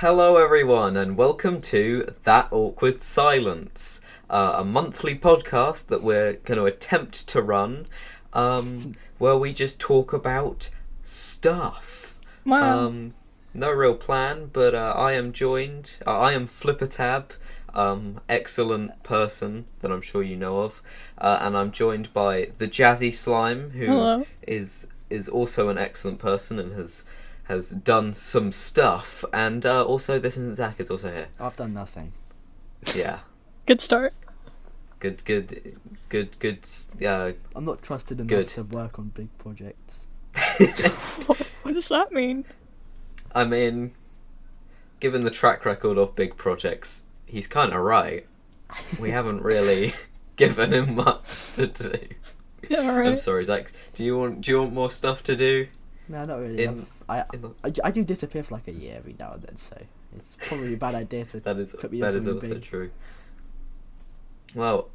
Hello, everyone, and welcome to That Awkward Silence, uh, a monthly podcast that we're going to attempt to run, um, where we just talk about stuff. Wow. Um, no real plan, but uh, I am joined. Uh, I am Flippertab, um, excellent person that I'm sure you know of, uh, and I'm joined by the Jazzy Slime, who Hello. is is also an excellent person and has has done some stuff. And uh, also, this isn't Zach is also here. I've done nothing. Yeah, Good start. good, good, good, good. Uh, I'm not trusted enough Good. to work on big projects. What does that mean? I mean, given the track record of big projects, he's kind of right. We haven't really given him much to do. Yeah, I'm sorry, Zach. Do you want do you want more stuff to do? No, not really. In- I, the- I, I do disappear for like a year every now and then, so it's probably a bad idea to. That is Put me in that is also big. true. Well,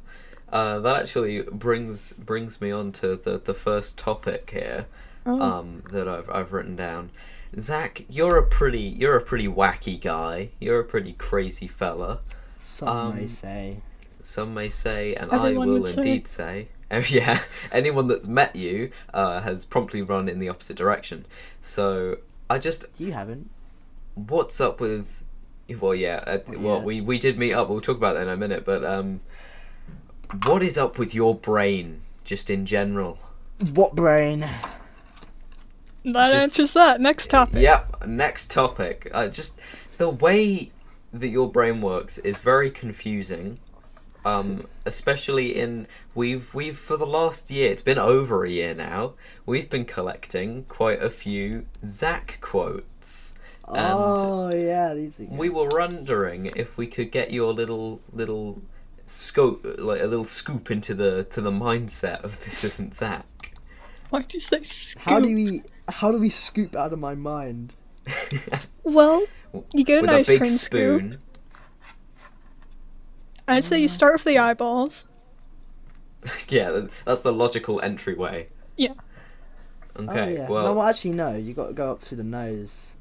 uh, that actually brings brings me on to the the first topic here Oh, um, that I've I've written down. Zach, you're a pretty you're a pretty wacky guy. You're a pretty crazy fella. Some may um, say. Some may say, and Everyone I will would say. indeed say. Oh, yeah, anyone that's met you uh, has promptly run in the opposite direction. So I just, You haven't. what's up with? Well, yeah, uh, well, yeah. we we did meet up. We'll talk about that in a minute. But um, what is up with your brain, just in general? What brain? that just- answers that. Next topic. Yep. Next topic. Uh, just the way that your brain works is very confusing. Um, especially in we've we've for the last year. It's been over a year now. We've been collecting quite a few Zach quotes. And oh yeah, these. Are we were wondering if we could get your little little scope, like a little scoop into the to the mindset of this isn't Zach. Why'd you say scoop? How do we? How do we scoop out of my mind? Well, you get an With a ice big cream spoon. scoop. I'd say you start with the eyeballs. yeah, that's the logical entryway. Yeah. Okay, oh, yeah. well, no, well, actually, no. You got to go up through the nose.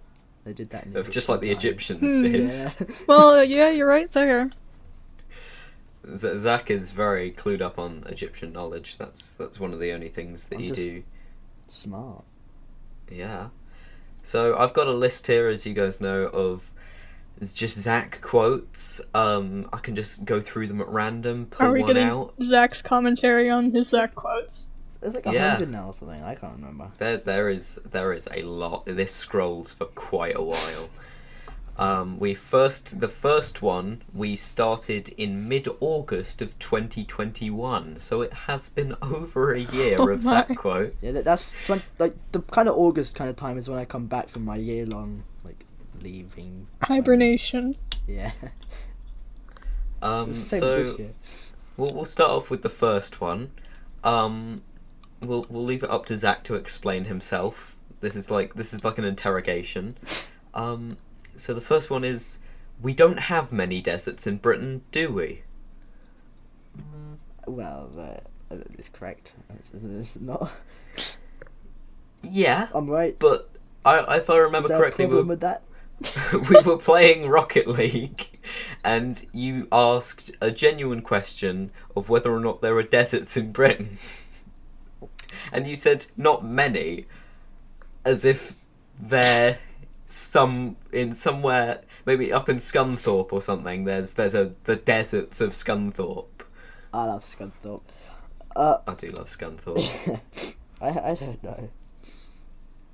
They did that. In the just like the Egyptian Egyptians Hmm, did. Yeah. Well, yeah, you're right there. Z- Zach is very clued up on Egyptian knowledge. That's that's one of the only things that I'm you just- do. Smart. Yeah. So I've got a list here, as you guys know, of it's just Zach quotes. Um, I can just go through them at random, pull Are we one getting out. Zach's commentary on his Zach quotes? There's like a Yeah. hundred now or something. I can't remember. There, there is there is a lot. This scrolls for quite a while. Um, we first the first one we started in mid August of 2021, so it has been over a year Oh of my. Zach quotes. Yeah, that, that's 20, like the kind of August kind of time is when I come back from my year long like leaving. Hibernation. Yeah. Um, It's the same so we'll we'll start off with the first one. Um, we'll we'll leave it up to Zach to explain himself. This is like this is like an interrogation. Um, so the first one is, we don't have many deserts in Britain, do we? Well, uh, it's correct. It's, it's not. Yeah, I'm right. but I if I Is remember there correctly, a we problem were, with that? we were playing Rocket League, and you asked a genuine question of whether or not there are deserts in Britain, and you said not many, as if they're some in somewhere maybe up in Scunthorpe or something. There's there's a the deserts of Scunthorpe. I love Scunthorpe. Uh, I do love Scunthorpe. I I don't know.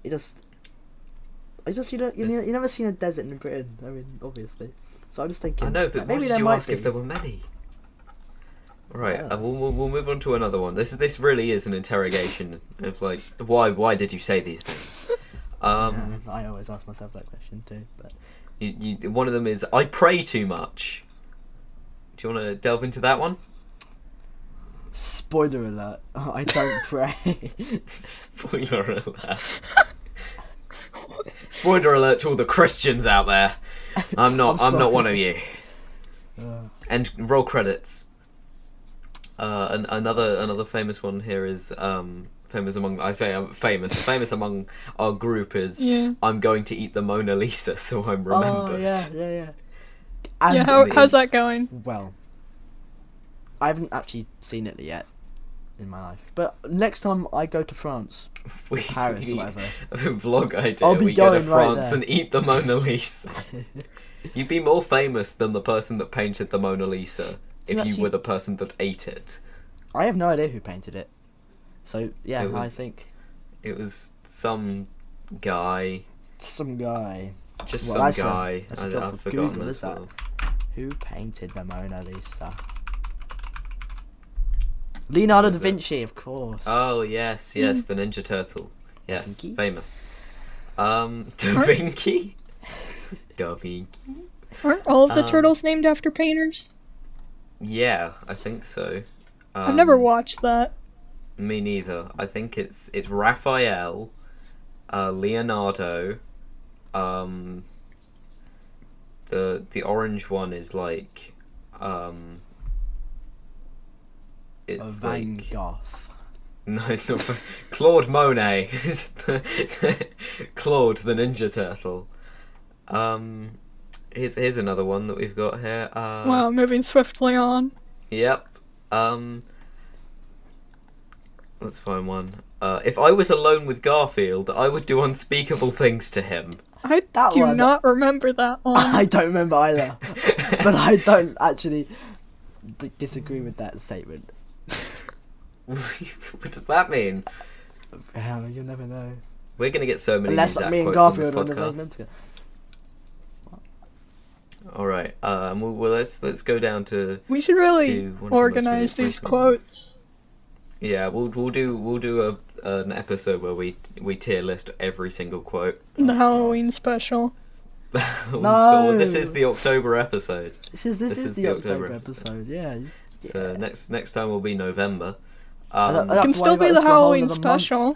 It just. I just you know you, you never seen a desert in Britain. I mean, obviously. So I'm just thinking. I know, but like, maybe there you might ask be. if there were many? Right, Yeah. uh, we'll, we'll we'll move on to another one. This this really is an interrogation of like why why did you say these things? Um, Yeah, I always ask myself that question too, but you, you, one of them is I pray too much. Do you want to delve into that one? spoiler alert: I don't pray. Spoiler alert! Spoiler alert to all the Christians out there. I'm not. I'm, I'm not one of you. Uh, And roll credits. Uh, an, another another famous one here is um, famous among I say I'm famous famous among our group is Yeah. I'm going to eat the Mona Lisa, so I'm remembered. Oh yeah, yeah, yeah. And yeah, how, the- how's that going? Well, I haven't actually seen it yet in my life. But next time I go to France, We, Paris we- whatever, vlog idea. I'll be we go to going right France and eat the Mona Lisa. You'd be more famous than the person that painted the Mona Lisa if You you were the person that ate it. I have no idea who painted it. So yeah, It I think It was some guy, some guy just Well, some that's a- guy. that's a I, job I've for forgotten Google, as is that? well. who painted the Mona Lisa. Leonardo da? Vinci, of course. Oh yes, yes, the Ninja Turtle. Yes, Vinci? famous. Um, Da Aren't- Vinci. Da Vinci. Aren't all of the Um, turtles named after painters? Yeah, I think so. Um, I've never watched that. Me neither. I think it's it's Raphael, uh, Leonardo. Um, the the orange one is like, um, A it's Van like Gogh. no, it's not Claude Monet. Claude the Ninja Turtle. Um, here's here's another one that we've got here. Uh, wow, moving swiftly on. Yep. Um. Let's find one. Uh, if I was alone with Garfield, I would do unspeakable things to him. I That do one- not remember that one. I don't remember either, but I don't actually d- disagree with that statement. what does that mean? Hell, you never know. We're gonna get so many Unless exact me and quotes on this Garfield on the same podcast. mental. All right. Um. Well, well, let's let's go down to we should really to one of the organize these recent quotes. yeah. We'll we'll do we'll do a an episode where we we tier list every single quote. The Halloween special. Well, this is the October episode. This is this, This is, is the, the October, October episode. Yeah. So next next time will be November. I don't- Um, I It can still be the this for a whole Halloween other month. special.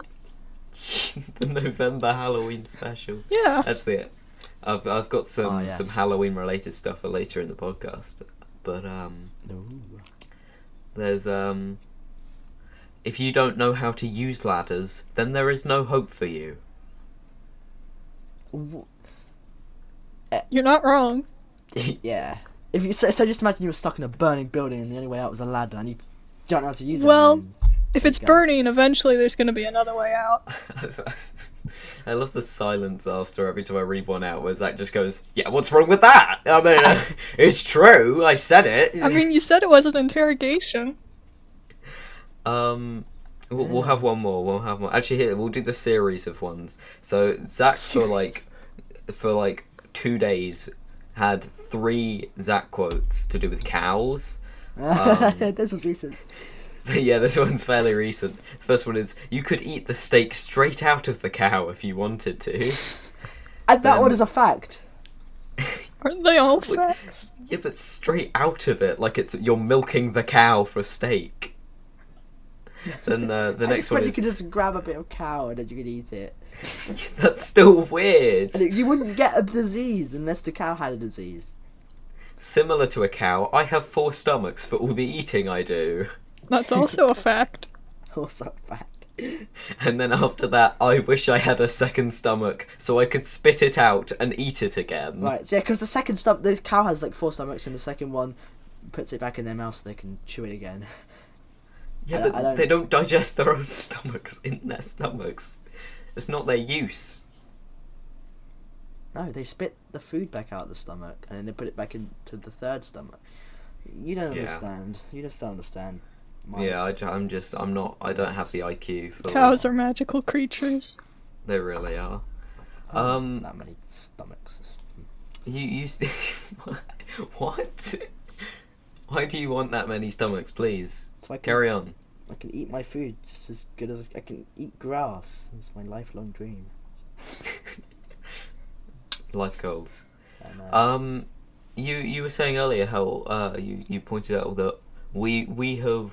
the November Halloween special. Yeah. Actually, I've I've got some Oh, yes. some Halloween related stuff for later in the podcast. But um, Ooh. there's um, if you don't know how to use ladders, then there is no hope for you. You're not wrong. yeah. If you so, so, just imagine you were stuck in a burning building and the only way out was a ladder and you don't know how to use it. Well, and If it's burning, eventually there's going to be another way out. I love the silence after every time I read one out, where Zach just goes, "Yeah, what's wrong with that? I mean, uh, it's true. I said it." I mean, you said it was an interrogation. Um, we'll, we'll have one more. We'll have one. Actually, here we'll do the series of ones. So Zach for like for like two days had three Zach quotes to do with cows. Um, this was recent. So yeah, this one's fairly recent. First one is you could eat the steak straight out of the cow if you wanted to. And that then- one is a fact. Aren't they all facts? Yeah, but straight out of it, like it's you're milking the cow for steak. Then uh, the I next just one meant is you could just grab a bit of cow and then you could eat it. that's still weird. And you wouldn't get a disease unless the cow had a disease. Similar to a cow, I have four stomachs for all the eating I do. That's also a fact. Also a fact. And then after that, I wish I had a second stomach so I could spit it out and eat it again. Right, yeah, because the second stomach, the cow has like four stomachs, and the second one puts it back in their mouth so they can chew it again. Yeah, I but I don't- they don't digest their own stomachs in their stomachs. It's not their use. No, they spit the food back out of the stomach, and then they put it back into the third stomach. You don't Yeah. understand. You just don't understand. My- Yeah, I, am just, I'm not, I don't have the IQ for. Cows are magical creatures. They really are. Um, that many stomachs. You, you, st- what? Why do you want that many stomachs, please? So can, Carry on. I can eat my food just as good as I can eat grass. It's my lifelong dream. Life goals. And, uh, Um, you you were saying earlier how uh you you pointed out that we we have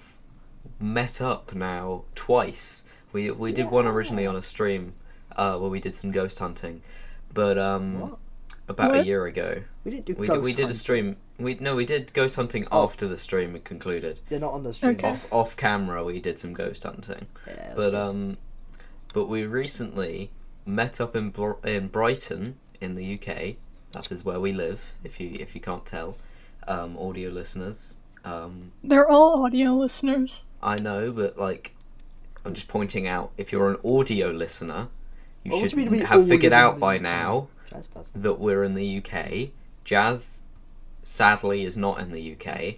met up now twice. We we did one originally on a stream, uh, where we did some ghost hunting, but um, what? about a year ago. We didn't do We ghost did, we did a stream. We no, we did ghost hunting Oh. after the stream had concluded. They're not on the stream. Okay. Off off camera, we did some ghost hunting. Yeah, that's but good. um, but we recently met up in Br- in Brighton in the UK. That is where we live. If you if you can't tell, um, audio listeners. Um, They're all audio listeners. I know, but like, I'm just pointing out. If you're an audio listener, you What do should mean we have figured live in out the by UK? now Jazz does. that we're in the UK. Jazz, sadly, is not in the UK.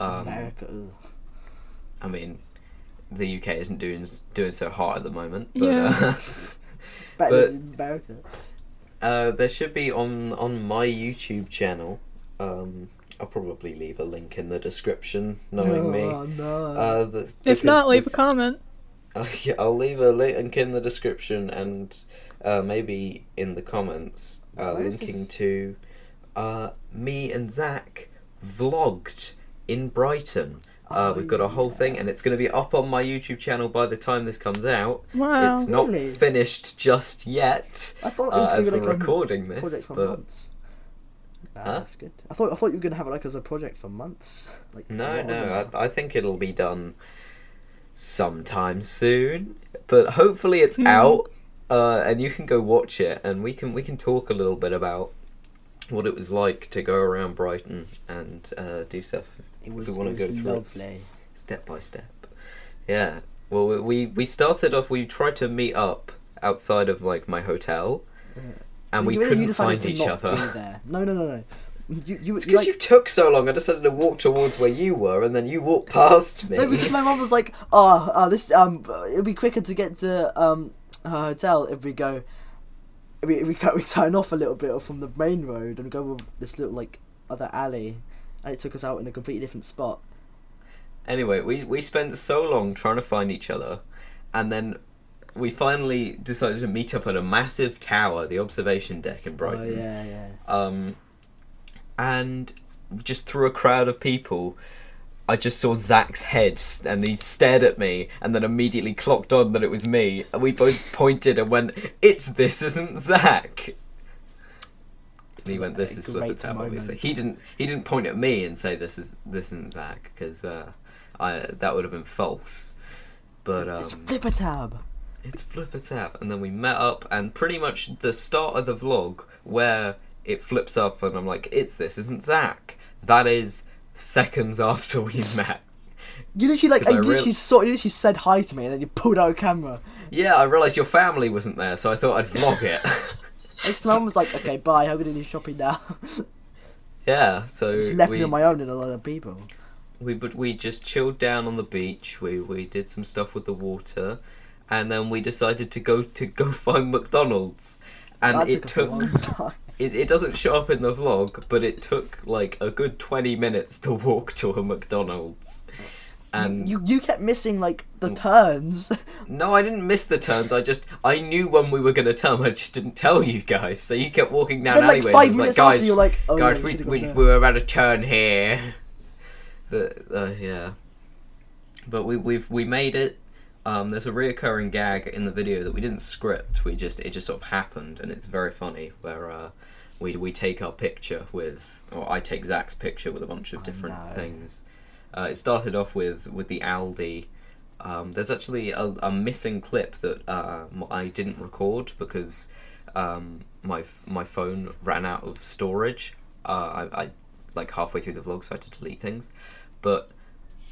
Um, America. ugh. I mean, the UK isn't doing doing so hot at the moment. But, Yeah. uh, It's better but- than America. uh, there should be on on my YouTube channel. Um, I'll probably leave a link in the description, knowing me. Oh, no. Uh, the, If because not, leave a comment. Uh, yeah, I'll leave a link in the description and uh, maybe in the comments, uh, linking to uh, me and Zach vlogged in Brighton. Uh, Oh, we've got a whole yeah. thing, and it's going to be up on my YouTube channel by the time this comes out. Wow. it's not Really? finished just yet, I thought it uh, was as gonna we're be like recording this. But months. Ah, Huh? That's good. I thought I thought you were gonna have it like as a project for months. Like a no, lot of them no. I, I think it'll be done sometime soon. But hopefully, it's Hmm. out, uh, and you can go watch it, and we can we can talk a little bit about what it was like to go around Brighton and uh, do stuff It was, we wanna go was through it. lovely. step by step. Yeah. Well, we- we we started off. We tried to meet up outside of like my hotel, Yeah. And we You- you couldn't decided find to each other. There. No, no, no, no. You, you, It's because like, you took so long. I decided to walk towards where you were, and then you walked past me. No, because my mum was like, "Oh, uh, this um, it'll be quicker to get to um her hotel if we go, if we if we, we turn off a little bit from the main road and go with this little like other alley, and it took us out in a completely different spot. Anyway, we we spent so long trying to find each other, and then we finally decided to meet up at a massive tower, the observation deck in Brighton. Oh yeah, yeah. Um, and just through a crowd of people, I just saw Zach's head, and he stared at me, and then immediately clocked on that it was me. And we both pointed and went, "It's this, isn't Zach?" And he went, "This is Flipper great Tab." Obviously, he didn't. He didn't point at me and say, "This is this isn't Zach," because uh, I that would have been false. But um, it's Flipper Tab. It's Flipper Tab, and then we met up, and pretty much the start of the vlog where it flips up, and I'm like, "It's this, isn't Zach?" That is seconds after we met. You literally like I real- literally saw you literally said hi to me and then you pulled out a camera. Yeah, I realised your family wasn't there, so I thought I'd vlog it. My mum was like, "Okay, bye. I'm gonna do shopping now." yeah, so Just left we, me on my own and a lot of people. we but we just chilled down on the beach. We we did some stuff with the water, and then we decided to go to go find McDonald's, and that it took, took long time. It, it doesn't show up in the vlog, but it took like a good 20 minutes to walk to a McDonald's. And you you kept missing like the turns. no, I didn't miss the turns. I just I knew when we were going to turn. I just didn't tell you guys. So you kept walking down then like alleyways. five and was minutes like, after guys, you're like, "Oh guys, yeah, we, should've we, we were about to turn here. But uh, yeah, but we we've we made it. Um, there's a reoccurring gag in the video that we didn't script. We just it just sort of happened, and it's very funny. Where uh, we we take our picture with, or I take Zach's picture with a bunch of Oh, different no. things. Uh, it started off with with the Aldi. Um, there's actually a, a missing clip that uh, I didn't record because um, my my phone ran out of storage. Uh, I, I like halfway through the vlog, so I had to delete things. But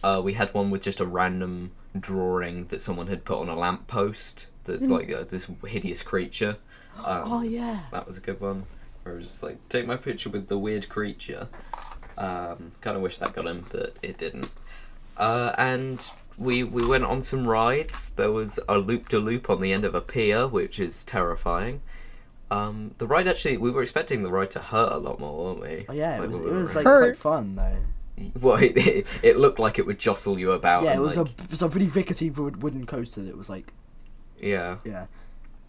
uh, we had one with just a random drawing that someone had put on a lamppost. That's like uh, this hideous creature. Um, oh yeah. that was a good one. Where it was like, take my picture with the weird creature. Um, kind of wish that got him, but it didn't. Uh, and we we went on some rides. There was a loop de loop on the end of a pier, which is terrifying. Um, the ride actually, we were expecting the ride to hurt a lot more, weren't we? Oh yeah. It was we it was like Hurt. quite fun though. Well, it, it, it looked like it would jostle you about. Yeah, it was like, a it was a really rickety wooden coaster. That was like yeah. yeah.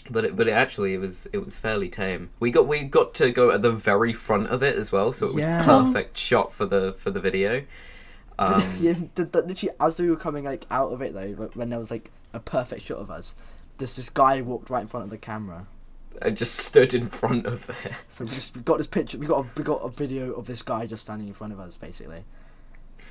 But it, but it actually it was it was fairly tame. We got we got to go at the very front of it as well, so it was Yeah. perfect shot for the for the video. Um, yeah, the, the, literally as we were coming like out of it though, when there was like a perfect shot of us, there's this guy walked right in front of the camera. And just stood in front of it. So we just got this picture. We got a, we got a video of this guy just standing in front of us, basically.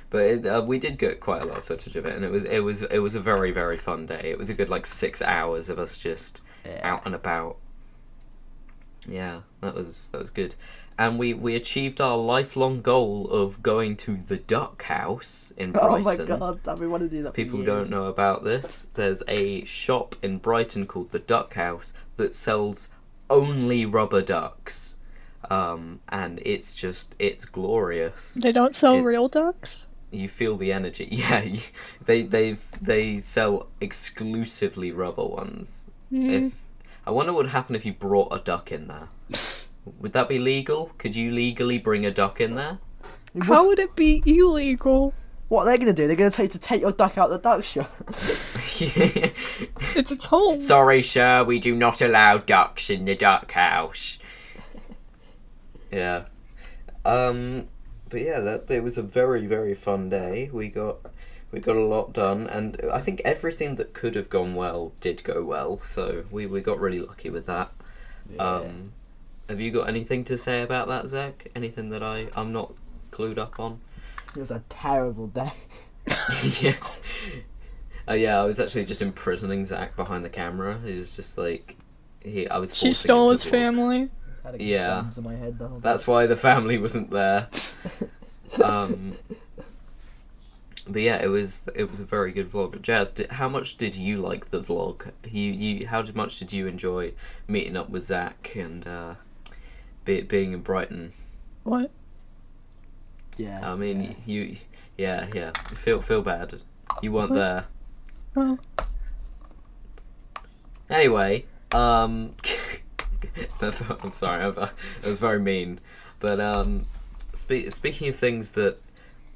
But it, uh, we did get quite a lot of footage of it, and it was it was it was a very very fun day. It was a good like six hours of us just Yeah. out and about. Yeah, that was that was good, and we we achieved our lifelong goal of going to the Duck House in Brighton. Oh my god, I've been wanting to do that. for People don't know about this. There's a shop in Brighton called the Duck House that sells only rubber ducks, um, and it's just it's glorious. They don't sell It- real ducks? You feel the energy. Yeah, you, they they they sell exclusively rubber ones. Mm. If I wonder what would happen if you brought a duck in there. Would that be legal? Could you legally bring a duck in there? How would it be illegal? What are they gonna do? They're gonna tell you to take your duck out the duck shop. It's its home. Sorry, sir, we do not allow ducks in the duck house. yeah. Um but yeah, that it was a very very fun day. We got we got a lot done and I think everything that could have gone well did go well. So we we got really lucky with that. Um have you got anything to say about that, Zach? Anything that I I'm not clued up on? it was a terrible day. yeah. Uh, yeah, I was actually just imprisoning Zach behind the camera. He was just like, he. I was. She stole his to vlog. family. Had Yeah. in my head the whole That's why the family wasn't there. um, but yeah, it was it was a very good vlog. Jazz, did, how much did you like the vlog? You you how much did you enjoy meeting up with Zach and uh, be, being in Brighton? What? Yeah. I mean, yeah. you yeah yeah feel feel bad. You weren't What? there. Oh. Anyway, um, I'm sorry, I, it was very mean, but um, spe- speaking of things that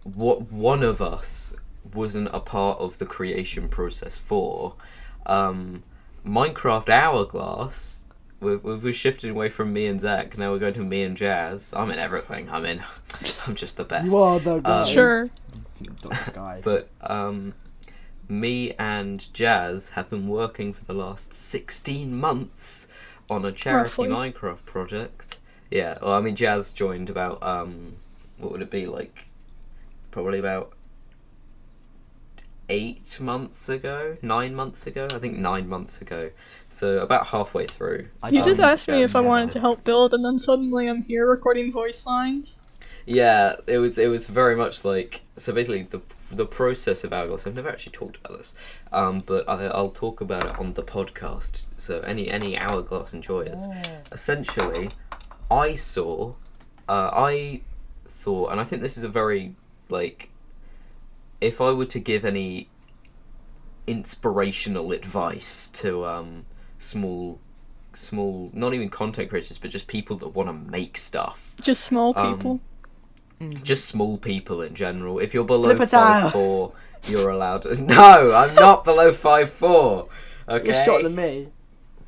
what one of us wasn't a part of the creation process for, um, Minecraft Hourglass. We've, we've shifted away from me and Zach. Now we're going to me and Jazz. I'm in everything. I'm in. I'm just the best. You are the guy. Um, Sure. You guy. But um, me and Jazz have been working for the last 16 months on a charity Roughly. Minecraft project. Yeah, well, I mean, Jazz joined about, um, what would it be, like, probably about eight months ago? Nine months ago? I think nine months ago. So about halfway through. I You just asked me if I joined. wanted to help build, and then suddenly I'm here recording voice lines. Yeah, it was it was very much like so basically the the process of Hourglass. I've never actually talked about this, um, but I, I'll talk about it on the podcast. So any any Hourglass enjoyers, essentially, I saw, uh, I thought, and I think this is a very like, if I were to give any inspirational advice to um, small small not even content creators but just people that want to make stuff Just small Um, people. just small people in general. If you're below Flip five four, you're allowed. To... No, I'm not below five four. Okay, You're shorter than me.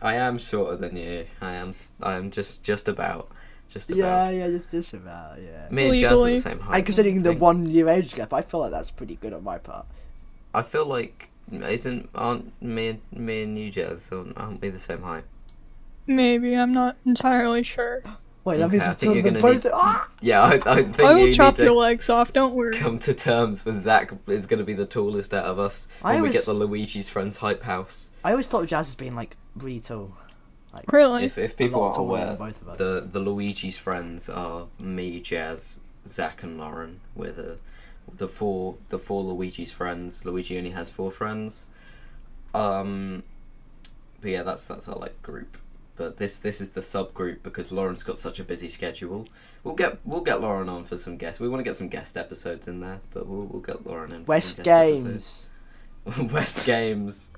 I am shorter than you. I am. s- I am just just about. Just about. Yeah, yeah, just just about, yeah. Me and Jazz are the same height. And considering the one year age gap, I feel like that's pretty good on my part. I feel like isn't aren't me and me and you Jazz aren't, aren't we the same height? Maybe, I'm not entirely sure. Wait, that means I we're think you're the gonna both. need- Ah! Yeah, I, I think I you will need chop to your legs off, don't worry. come to terms with Zach is going to be the tallest out of us I when we get the Luigi's Friends hype house. I always thought of Jazz as being like really tall. Like, Really? If, if people aren't aware, both of us. the the Luigi's friends are me, Jazz, Zach, and Lauren. We're the the four the four Luigi's friends. Luigi only has four friends. Um, but yeah, that's that's our like group. But this this is the subgroup because Lauren's got such a busy schedule. We'll get we'll get Lauren on for some guests. We want to get some guest episodes in there, but we'll we'll get Lauren in. West some. Games. West Games.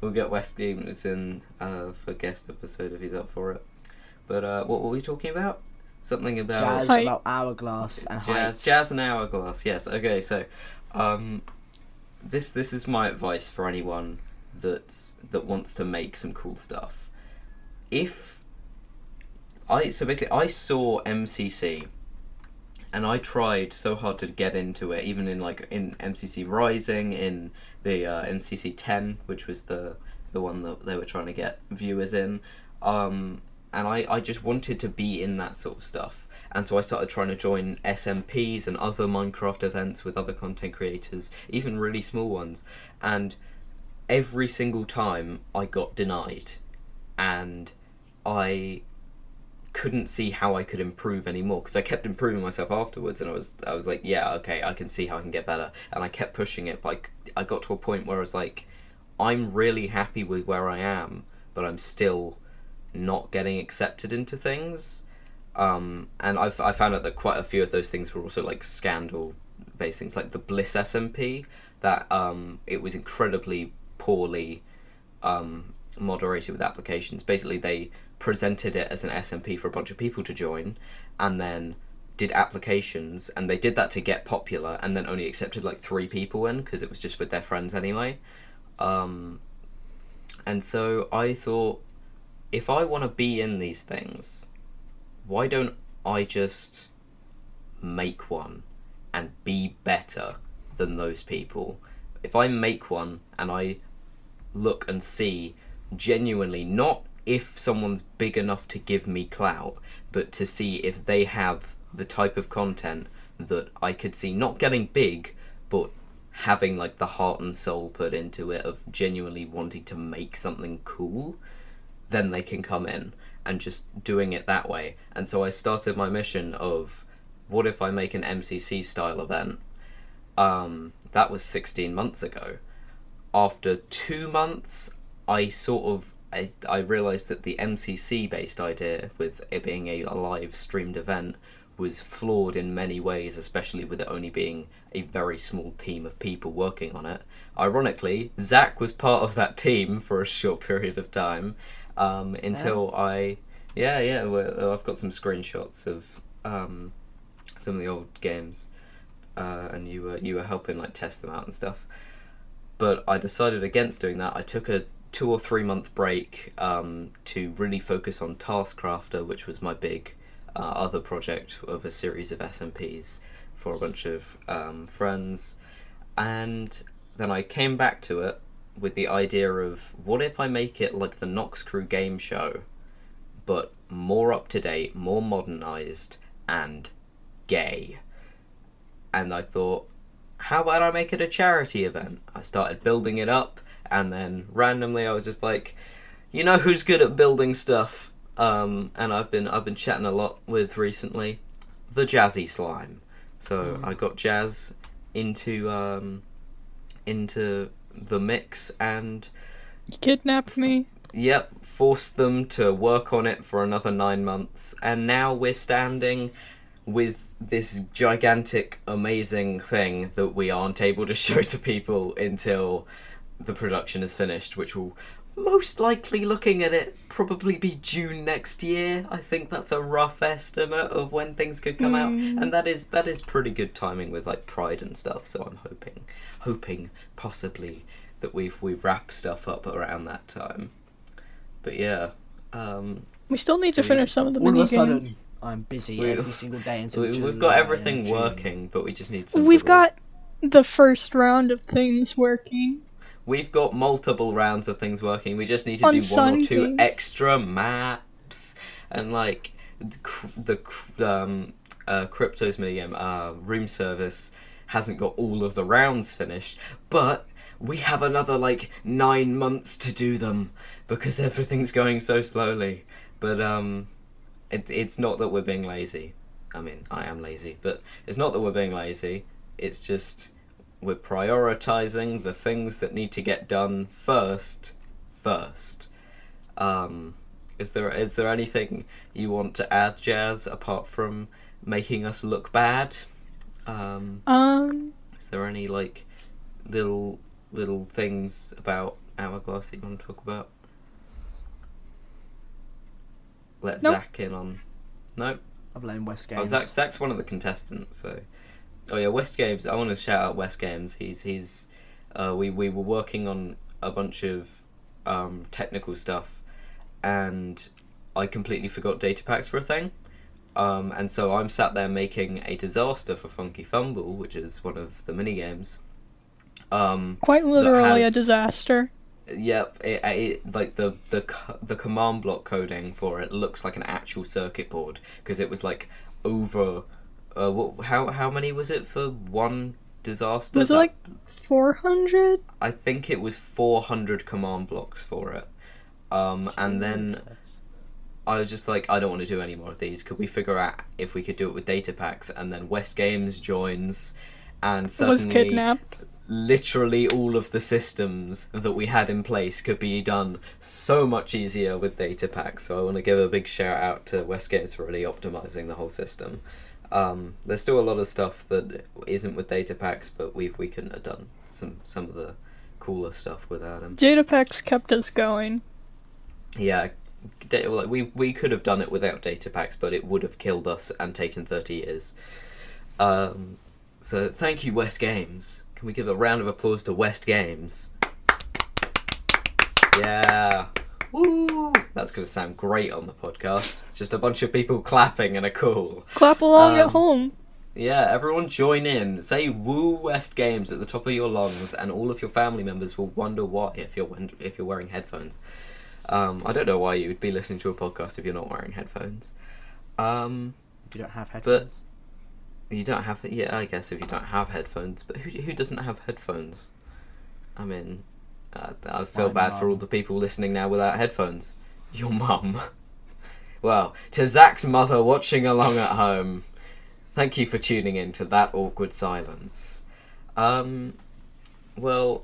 We'll get West Games in uh, for guest episode if he's up for it. But uh, what were we talking about? Something about Jazz Height. about hourglass and jazz, heights. jazz and hourglass. Yes. Okay. So, um, this this is my advice for anyone that's that wants to make some cool stuff. If I so basically I saw MCC and I tried so hard to get into it, even in like in MCC Rising, in the uh, MCC 10, which was the the one that they were trying to get viewers in. Um, and I, I just wanted to be in that sort of stuff. And so I started trying to join SMPs and other Minecraft events with other content creators, even really small ones. And every single time I got denied, and I couldn't see how I could improve anymore because I kept improving myself afterwards, and I was I was like, yeah, okay, I can see how I can get better, and I kept pushing it. But I, I got to a point where I was like, I'm really happy with where I am, but I'm still not getting accepted into things. Um, and I've I found out that quite a few of those things were also like scandal based things, like the Bliss SMP. That um, it was incredibly poorly um, moderated with applications. Basically, they presented it as an SMP for a bunch of people to join, and then did applications, and they did that to get popular, and then only accepted like three people in because it was just with their friends anyway. Um, and so I thought, if I want to be in these things, why don't I just make one and be better than those people? If I make one and I look and see genuinely not if someone's big enough to give me clout, but to see if they have the type of content that I could see not getting big, but having like the heart and soul put into it of genuinely wanting to make something cool, then they can come in and just doing it that way. And so I started my mission of what if I make an MCC style event? Um, that was 16 months ago. After two months, I sort of I, I realized that the MCC based idea with it being a, live streamed event was flawed in many ways, especially with it only being a very small team of people working on it. Ironically, Zach was part of that team for a short period of time um, until I, yeah, yeah, well, I've got some screenshots of um, some of the old games, uh, and you were you were helping like test them out and stuff. But I decided against doing that. I took a two or three month break um, to really focus on Taskcrafter, which was my big uh, other project of a series of SMPs for a bunch of um, friends. And then I came back to it with the idea of what if I make it like the Noxcrew game show, but more up to date, more modernized, and gay. And I thought, how about I make it a charity event? I started building it up, and then randomly I was just like, you know who's good at building stuff? Um, and I've been I've been chatting a lot with recently, the Jazzy Slime. So I got Jazz into um, into the mix and You kidnapped me. Yep, forced them to work on it for another nine months, and now we're standing with this gigantic, amazing thing that we aren't able to show to people until the production is finished, which will most likely, looking at it, probably be June next year. I think that's a rough estimate of when things could come out, and that is that is pretty good timing with like Pride and stuff. So I'm hoping, hoping possibly that we've we wrap stuff up around that time. But yeah, um, We still need to We- finish some of the All of mini sudden, games. I'm busy We- every single day until we, July we've got everything and working, but we just need some. We've little- got the first round of things working. We've got multiple rounds of things working. We just need to On do one or two Kings. extra maps and like the, the um, uh, cryptos minigame uh, room service hasn't got all of the rounds finished, but we have another like nine months to do them because everything's going so slowly. But um, it, it's not that we're being lazy. I mean, I am lazy, but it's not that we're being lazy. It's just we're prioritizing the things that need to get done first. First. Um, is there is there anything you want to add, Jazz, apart from making us look bad? Um, Um, is there any like little little things about Hourglass that you want to talk about? Let Nope. Zach in on. Nope. I blame West oh, Games. Zach, Zach's one of the contestants. So, oh yeah, West Games. I want to shout out West Games. He's he's. Uh, we we were working on a bunch of um, technical stuff, and I completely forgot data packs were a thing. Um, and so I'm sat there making a disaster for Funky Fumble, which is one of the mini games. Um, quite literally a disaster. Yep, it, it, like the the the command block coding for it looks like an actual circuit board because it was like over. Uh, what, how how many was it for one disaster? Was it like 400? I think it was four hundred command blocks for it. Um, and then I was just like, I don't want to do any more of these. Could we figure out if we could do it with data packs? And then West Games joins, and suddenly Was kidnapped. literally all of the systems that we had in place could be done so much easier with data packs. So I want to give a big shout out to West Games for really optimizing the whole system. Um, there's still a lot of stuff that isn't with data packs, but we we couldn't have done some some of the cooler stuff without them. Data packs kept us going. Yeah, da- like we we could have done it without data packs, but it would have killed us and taken thirty years. Um, so thank you, West Games. Can we give a round of applause to West Games? Yeah. Woo! That's going to sound great on the podcast. Just a bunch of people clapping and a cool. Clap along Um, at home. Yeah, everyone join in. Say "Woo West Games" at the top of your lungs, and all of your family members will wonder why if you're if you're wearing headphones. Um, I don't know why you would be listening to a podcast if you're not wearing headphones. Um, You don't have headphones. you don't have yeah, I guess if you don't have headphones, but who who doesn't have headphones? I mean, uh, I feel bad for all the people listening now without headphones. Your mum. well, to Zach's mother watching along at home, thank you for tuning in to that awkward silence. Um, well,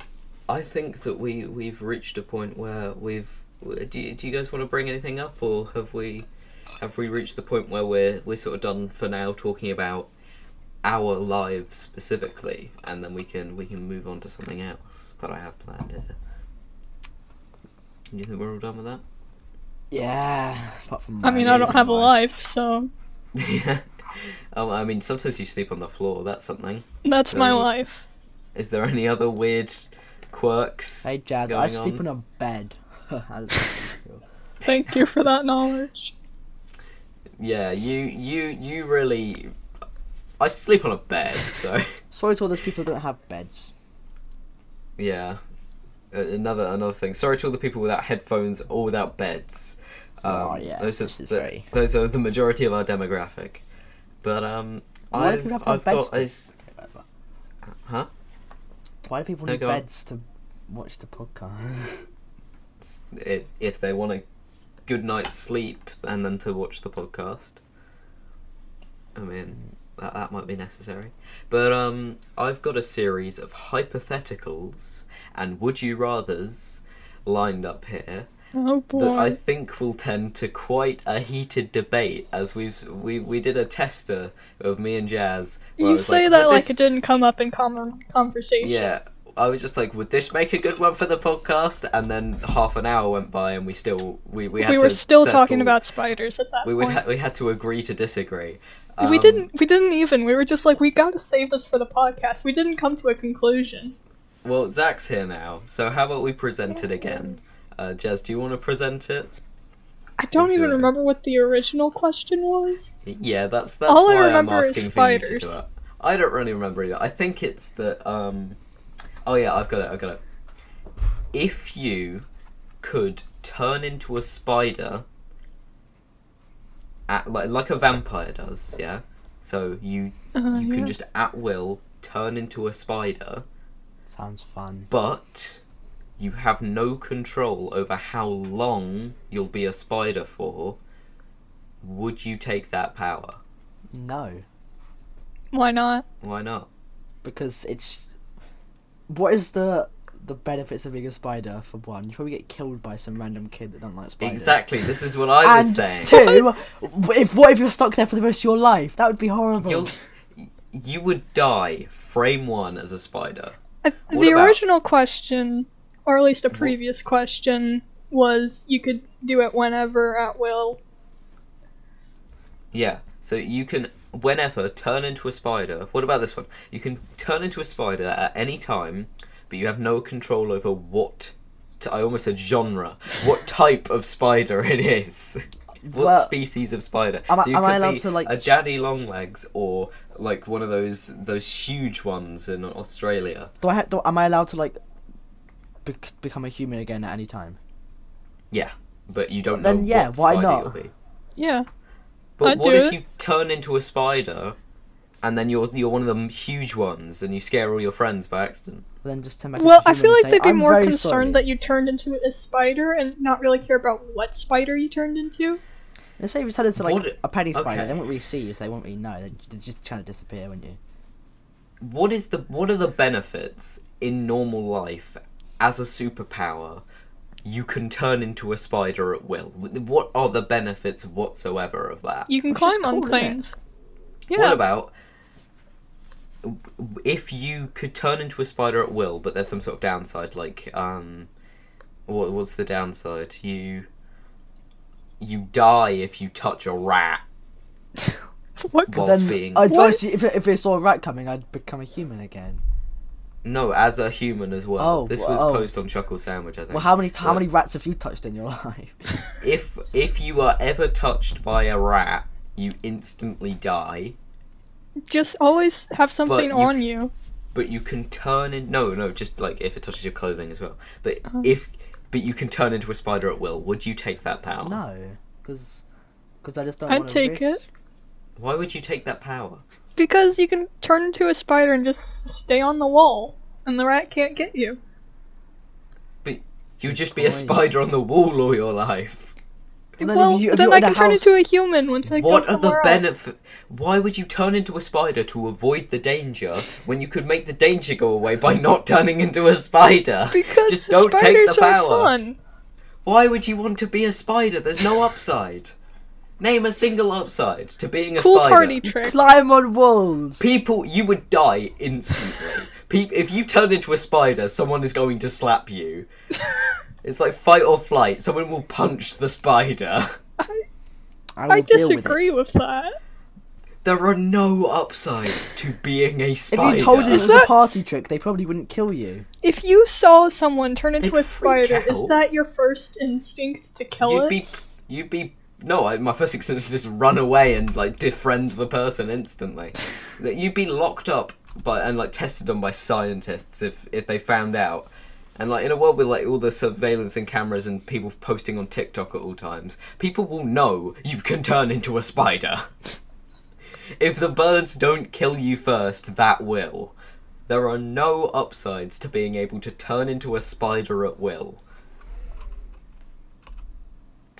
I think that we we've reached a point where we've. Do you, do you guys want to bring anything up, or have we have we reached the point where we're we're sort of done for now talking about our lives specifically, and then we can we can move on to something else that I have planned here. You think we're all done with that? Yeah. Apart from I mean, I don't have a life. life, so Yeah. um, I mean, sometimes you sleep on the floor. That's something. that's my Um, life. Is there any other weird quirks? Hey Jazz, I sleep on? in a bed. How does that feel? Thank you for that knowledge. Yeah, you you you really. I sleep on a bed, so Sorry to all those people who don't have beds. yeah. Another another thing. Sorry to all the people without headphones or without beds. Um, Oh, yeah, those are the, very- those are the majority of our demographic. But um, Why do I've, people have to have I've beds got to- Okay. Huh? Why do people No, need go on. beds to watch the podcast? if they want a good night's sleep and then to watch the podcast. I mean, that, that might be necessary. But um, I've got a series of hypotheticals and would you rathers lined up here Oh that I think will tend to quite a heated debate as we've we, we did a tester of me and Jazz. You say like, that like this- it didn't come up in common conversation. yeah, I was just like, would this make a good one for the podcast? And then half an hour went by, and we still we we, had we were still talking about spiders at that We would ha- we had to agree to disagree. We Um, didn't. We didn't even. We were just like, we gotta save this for the podcast. We didn't come to a conclusion. Well, Zach's here now, so how about we present it again? Uh, Jazz, do you want to present it? I don't even Okay. remember what the original question was. Yeah, that's that's All I remember I'm is asking for you do spiders. I don't really remember either. I think it's that. Um, oh yeah, I've got it. I've got it. If you could turn into a spider, at, like like a vampire does, yeah. So you Uh, you yeah. can just at will turn into a spider, Sounds fun. but you have no control over how long you'll be a spider for. Would you take that power? No, Why not? Why not? because it's. What is the the benefits of being a spider? For one, you probably get killed by some random kid that doesn't like spiders. Exactly. This is what I was and saying. two, if what if you're stuck there for the rest of your life? That would be horrible. You'll, you would die frame one as a spider. I, the about- original question, or at least a previous question, was you could do it whenever at will. Yeah. So you can whenever turn into a spider. What about this one? You can turn into a spider at any time, but you have no control over what. T- I almost said genre. What type of spider it is. What Well, species of spider? am I- so you am I allowed be to, like, a ch- daddy longlegs or like one of those those huge ones in Australia? Do I have? Do, am I allowed to like bec- become a human again at any time. Yeah, but you don't Then, know yeah, what why not? be. Yeah. But I'd what do if it. you turn into a spider, and then you're you're one of them huge ones, and you scare all your friends by accident? Then just turn back. Well, I feel like say, they'd be "I'm more concerned sorry." that you turned into a spider and not really care about what spider you turned into. Let's say if you turned into like What- a penny spider, okay. they won't really see you, so they won't really know. They just kind of disappear, wouldn't you? What is the what are the benefits in normal life as a superpower? You can turn into a spider at will. What are the benefits whatsoever of that? You can Which is climb on cool, isn't things. Yeah. What about if you could turn into a spider at will, but there's some sort of downside? Like, um, what, what's the downside? You you die if you touch a rat what? whilst then being I'd What? first, if if I saw a rat coming, I'd become a human again. no as a human as well. Oh, this was oh. posted on Chuckle Sandwich, I think. Well, how many how But many rats have you touched in your life? if if you are ever touched by a rat, you instantly die. Just always have something you on c- you. but you can turn in no no just like if it touches your clothing as well but Uh. if but you can turn into a spider at will would you take that power no, because because I just don't. I'd wanna take it. why would you take that power Because you can turn into a spider and just stay on the wall, and the rat can't get you. but you'd just be a spider on the wall all your life And then well, you- then I in a can turn into a human once I go somewhere what are the benefits why would you turn into a spider to avoid the danger when you could make the danger go away by not turning into a spider Because just don't take spiders the are fun. why would you want to be a spider there's no upside name a single upside to being a Cool spider party trick. Climb on walls. People, you would die instantly. Peop if you turn into a spider, someone is going to slap you. It's like fight or flight. Someone will punch the spider. I, will I deal with disagree with that. There are no upsides to being a spider. If you told them it Is was that- a party trick, they probably wouldn't kill you. If you saw someone turn into They'd a spider, freak is that your first instinct to kill you'd it? be, you'd be. No, I, my first instinct is just run away and like defriend the person instantly. That you'd be locked up by and like tested on by scientists if if they found out. And like in a world with like all the surveillance and cameras and people posting on TikTok at all times, people will know you can turn into a spider. if the birds don't kill you first, that will. There are no upsides to being able to turn into a spider at will.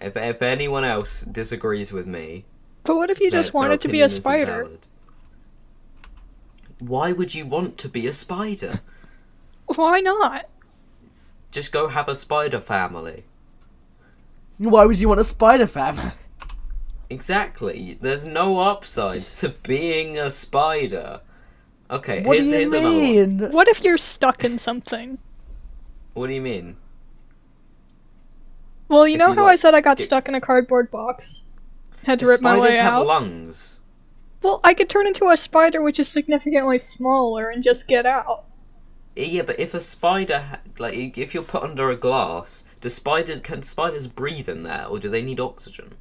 If, if anyone else disagrees with me, But what if you just wanted to be a spider? Why would you want to be a spider? Why not? Just go have a spider family. Why would you want a spider family? Exactly. There's no upsides to being a spider. Okay, what do you here's another one. mean? What if you're stuck in something? What do you mean? Well, you If know you how like- I said I got it- stuck in a cardboard box? Had to rip my way out. spiders way have out? lungs. Well, I could turn into a spider which is significantly smaller and just get out. Yeah, but if a spider, ha- like, if you're put under a glass, do spiders can spiders breathe in there, or do they need oxygen?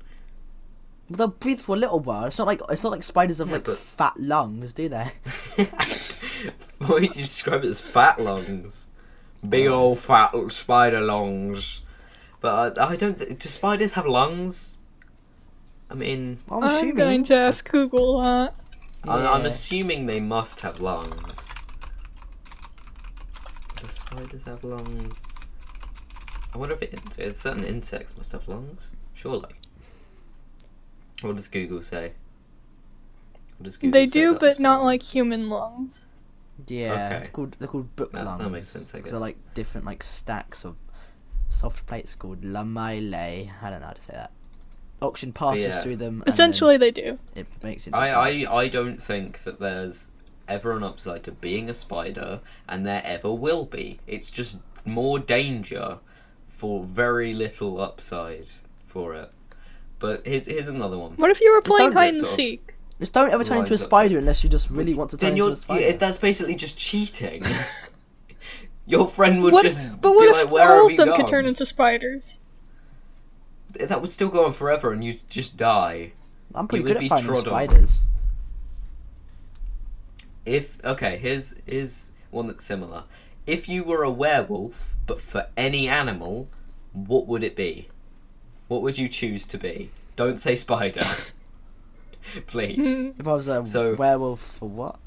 They'll breathe for a little while. It's not like it's not like spiders have Yeah, like but- fat lungs, do they? Why would you describe it as fat lungs? Big oh. old fat l- spider lungs. But I, I don't. Th- do spiders have lungs? I mean, I'm, I'm assuming. going to ask Google that. I, I'm Yeah. assuming they must have lungs. Do spiders have lungs? I wonder if it, it, certain insects must have lungs. Surely. What does Google say? What does Google They say do, but the not like human lungs. Yeah, Okay. they're called they're called book That- that makes sense, I 'cause guess. They're like different like stacks of soft plates called lamelle. I don't know how to say that. Oxygen passes yeah. through them. Essentially, they do. it makes it. I, I, I don't think that there's ever an upside to being a spider, and there ever will be. It's just more danger for very little upside for it. But here's here's another one. What if you were playing hide and sort of- seek? Just don't ever turn into a Lines up. spider unless you just really want to turn Then you're a spider. yeah, that's basically just cheating. Your friend would What, just but what be if like, "Where have all of you them could turn into spiders? That would still go on forever, and you'd just die. I'm pretty you good would at be finding spiders. on. If okay, here's is one that's similar. If you were a werewolf but for any animal, what would it be? What would you choose to be? Don't say spider. Please. If I was a So- werewolf for what?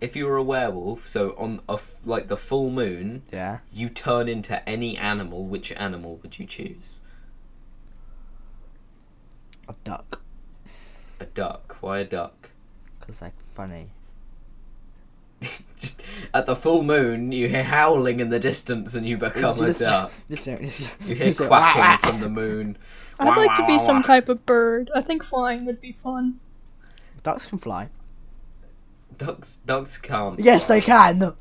if you were a werewolf, so on a f- like the full moon, Yeah. you turn into any animal. Which animal would you choose? A duck. A duck. Why a duck? Because they're funny. Just at the full moon, you hear howling in the distance, and you become You a just- duck. Just, just, You hear just- quacking from the moon. I'd like to be some type of bird. I think flying would be fun. Ducks can fly. Ducks, ducks can't. Yes, they can.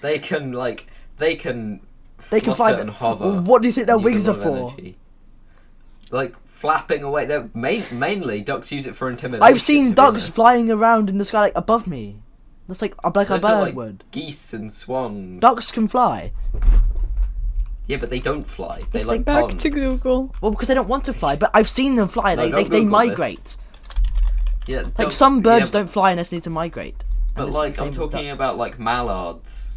They can like they can. They can fly. and hover. What do you think their wings are for? energy. Like flapping away. They're main, mainly ducks use it for intimidation. I've seen ducks honest. flying around in the sky like above me. That's like like a Those bird are like would. geese and swans. Ducks can fly. Yeah, but they don't fly. They It's like like back ponds. to Google. Well, because they don't want to fly, but I've seen them fly. No, they they, don't they Google this. migrate. Yeah, Like ducks- some birds yeah, don't fly unless they need to migrate. And But it's the like same I'm with talking ducks. about like mallards.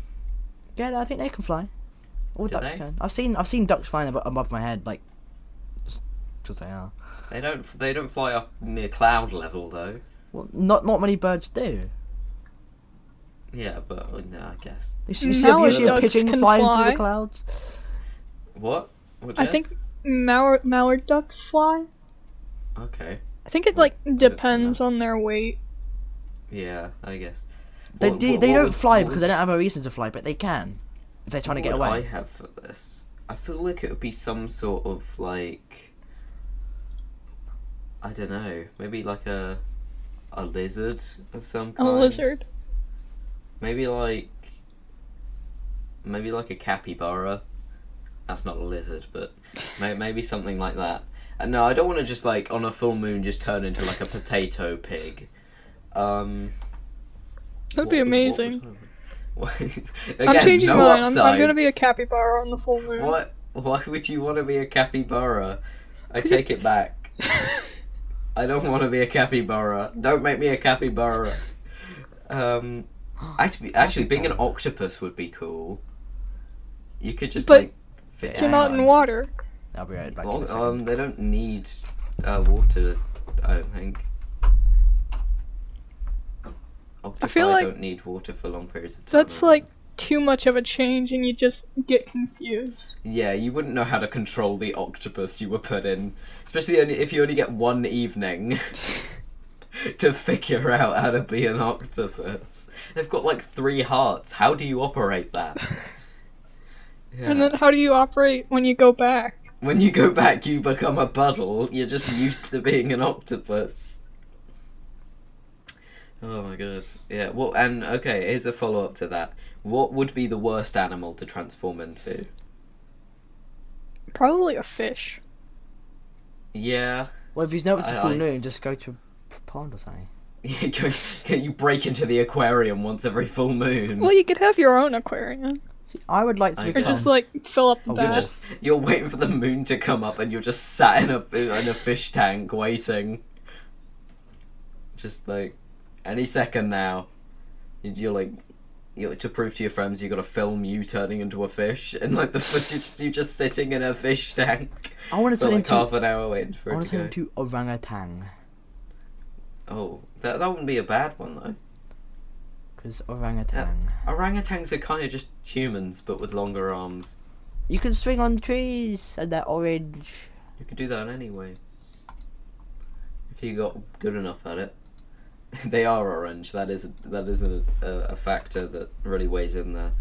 Yeah, I think they can fly. All Do ducks they? can. I've seen I've seen ducks flying above, above my head, like just because they are. They don't. They don't fly up near cloud level though. Well, not not many birds do. Yeah, but uh, no, I guess. You see, you see, a, you Mallard a ducks pigeon can flying through fly. the clouds. What? what I think mallard, mallard ducks fly. Okay. I think it like depends on their weight. Yeah, I guess. They What- do, what- they what don't would- fly because would- they don't have a reason to fly, but they can if they're trying to get would away. I have for this? I feel like it would be some sort of like. I don't know. Maybe like a, a lizard of some kind. A lizard. Maybe like. Maybe like a capybara. That's not a lizard, but maybe something like that. And no, I don't want to just like on a full moon just turn into like a potato pig. Um. That'd what be what amazing. what- I'm changing no mine. I'm, I'm gonna be a capybara on the full moon. What? Why would you want to be a capybara? I take it back. I don't want to be a capybara. Don't make me a capybara. Um, actually, actually, being an octopus would be cool. You could just But like. Fit You're not in water. I'll be right back. in Well, a second. um, they don't need uh, water. I don't think. Octopi feel like don't need water for long periods of time. That's like too much of a change, and you just get confused. Yeah, you wouldn't know how to control the octopus you were put in, especially if you only get one evening to figure out how to be an octopus. They've got like three hearts. How do you operate that? Yeah. And then how do you operate when you go back? When you go back, you become a puddle. You're just used to being an octopus. Oh my god. Yeah. Well, and okay, here's a follow up to that. What would be the worst animal to transform into? Probably a fish. Yeah. well, if you've noticed a I- full I- moon, just go to a pond or something. You Can you break into the aquarium once every full moon? Well, you could have your own aquarium, See, I would like to I or just like fill up the Oh, You're bath. just you're waiting for the moon to come up, and you're just sat in a in a fish tank waiting. Just like any second now, You- you're like. You, to prove to your friends, you got to film you turning into a fish, and like the footage, is you just sitting in a fish tank I want to for turn like into. half an hour waiting for I it want to to turn into orangutan Oh, that that wouldn't be a bad one though. because orangutan. Orangutans are kind of just humans, but with longer arms. You can swing on trees and they're orange. You could do that anyway. If you got good enough at it. they are orange. That is that is a, a, a factor that really weighs in there.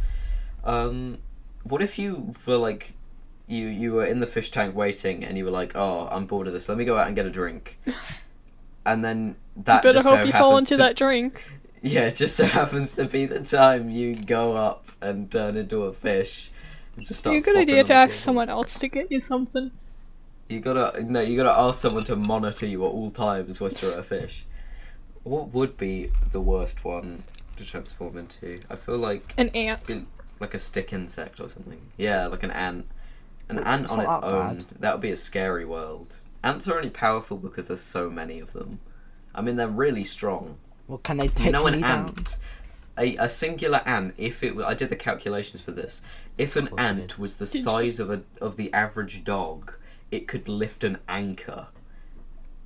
Um, what if you were like, you you were in the fish tank waiting, and you were like, "Oh, I'm bored of this. Let me go out and get a drink." and then that Better just so hope you fall into to- that drink. Yeah, it just so happens to be the time you go up and turn into a fish. and just Be a start good flopping idea to ask someone else to get you something. You gotta no, you gotta ask someone to monitor you at all times whilst you're a fish. What would be the worst one to transform into? I feel like An ant. like a stick insect or something. Yeah, like an ant. An Well, ant on its own. bad. That would be a scary world. Ants are only powerful because there's so many of them. I mean, they're really strong. Well, can they take you know me an down? ant? a, a singular ant, if it, wa- I did the calculations for this. If an course ant was the Did you? size of a of the average dog, it could lift an anchor,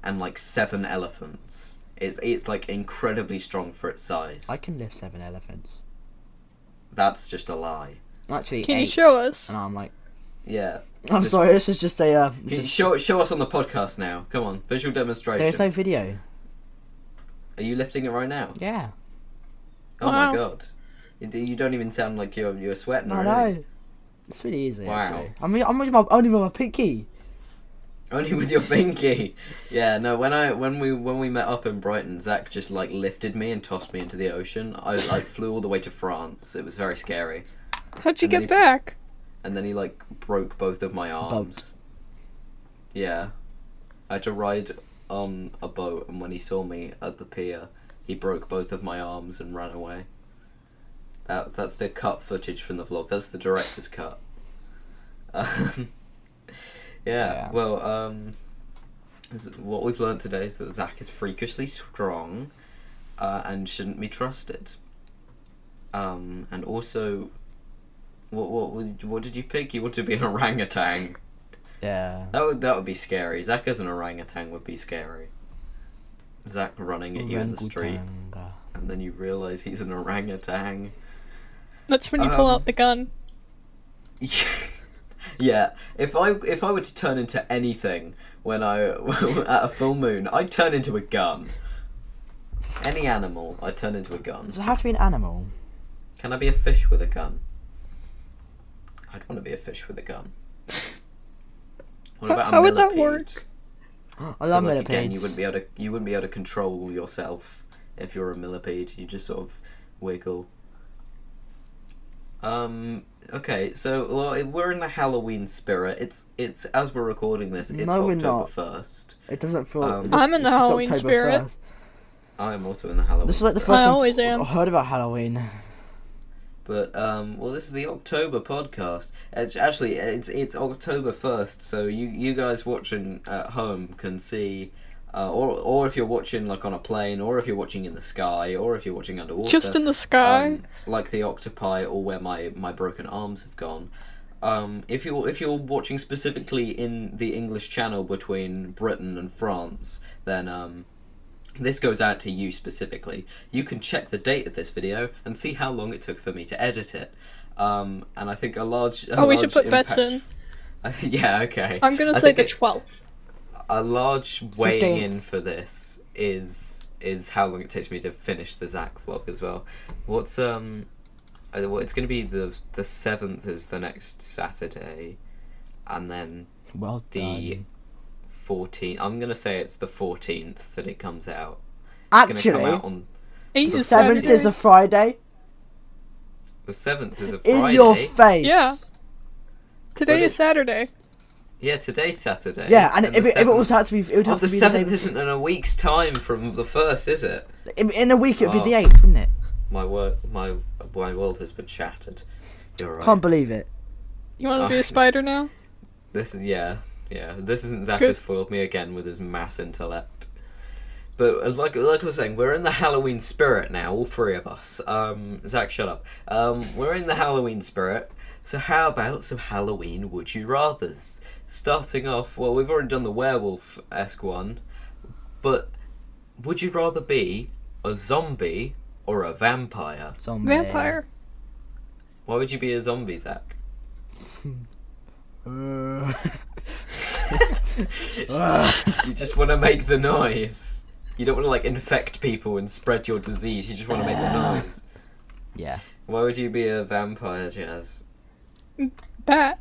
and like seven elephants. It's it's like incredibly strong for its size. I can lift seven elephants. That's just a lie. Actually, Can you show us? And I'm like, Yeah. I'm Just- sorry. This is just a. Uh, Can you is- show show us on the podcast now. Come on, visual demonstration. there's no video. Are you lifting it right now? Yeah. Oh Wow. my god. You, you don't even sound like you're you're sweating. I or know. anything. It's really easy. Wow. Actually. I mean, I'm with my only with my pinky. Only with your pinky. Yeah, no. When I when we when we met up in Brighton, Zach just like lifted me and tossed me into the ocean. I like flew all the way to France. It was very scary. How'd you And get he- back? And then he like broke both of my arms. Yeah, I had to ride on a boat, and when he saw me at the pier, he broke both of my arms and ran away. That that's the cut footage from the vlog. That's the director's cut. Um, yeah, Yeah. Well, um, what we've learned today is that Zach is freakishly strong, uh, and shouldn't be trusted. Um, and also, what what what did you pick? You want to be an orangutan. Yeah. That would that would be scary. Zach as an orangutan would be scary. Zach running at you in the street, and then you realise he's an orangutan. That's when you pull Um, out the gun. yeah, if I if I were to turn into anything when I at a full moon, I'd turn into a gun. Any animal, I'd turn into a gun. Does it have to be an animal? Can I be a fish with a gun? I'd want to be a fish with a gun. What How- about a how would that work? I love But, like, again, you wouldn't be able to you wouldn't be able to control yourself if you're a millipede. You just sort of wiggle. Um. Okay, so well, we're in the Halloween spirit. It's it's as we're recording this. It's No, we're October not. first. It doesn't feel. Um, it's- I'm in the Halloween October spirit. 1st. I'm also in the Halloween. This is like the first I time always I've am. heard about Halloween. But um, well, this is the October podcast. It's, actually, it's it's October first, so you you guys watching at home can see, uh, or or if you're watching like on a plane, or if you're watching in the sky, or if you're watching underwater, Just in the sky. um, like the octopi, or where my my broken arms have gone. Um, if you're if you're watching specifically in the English Channel between Britain and France, then um, this goes out to you specifically. You can check the date of this video and see how long it took for me to edit it. Um, and I think a large. a Oh, we should large put bets impact- yeah, okay. I'm gonna I say think the it- 12th. a large weighing 15th. in for this is is how long it takes me to finish the Zach vlog as well. What's um, uh, it's going to be the the seventh is the next Saturday, and then Well The- done. fourteenth. I'm going to say it's the fourteenth that it comes out. It's going to come Actually, out on Eight the is seventh Saturday. is a Friday. the seventh is a Friday. In your face. Yeah. Today But is it's- Saturday. Yeah, today's Saturday. Yeah, and, the if, it, if it was 7th had to be, it would Oh, have the to be The seventh the isn't in a week's time from the first, is it? In, in a week, it would Oh. be the eighth, wouldn't it? My word, my my world has been shattered. You're right. Can't believe it. You want to Oh. be a spider now? This is yeah, yeah. This isn't Zach Good. has foiled me again with his mass intellect. But like like I was saying, we're in the Halloween spirit now, all three of us. Um, Zach, shut up. Um, we're in the Halloween spirit. So how about some Halloween would you rather's? Starting off, well, we've already done the werewolf esque one, but would you rather be a zombie or a vampire? Zombie. Vampire. Why would you be a zombie, Zach? Uh, Ah, you just want to make the noise. You don't want to like infect people and spread your disease. You just want to make the ah. noise. yeah. Why would you be a vampire, Jazz? Bat.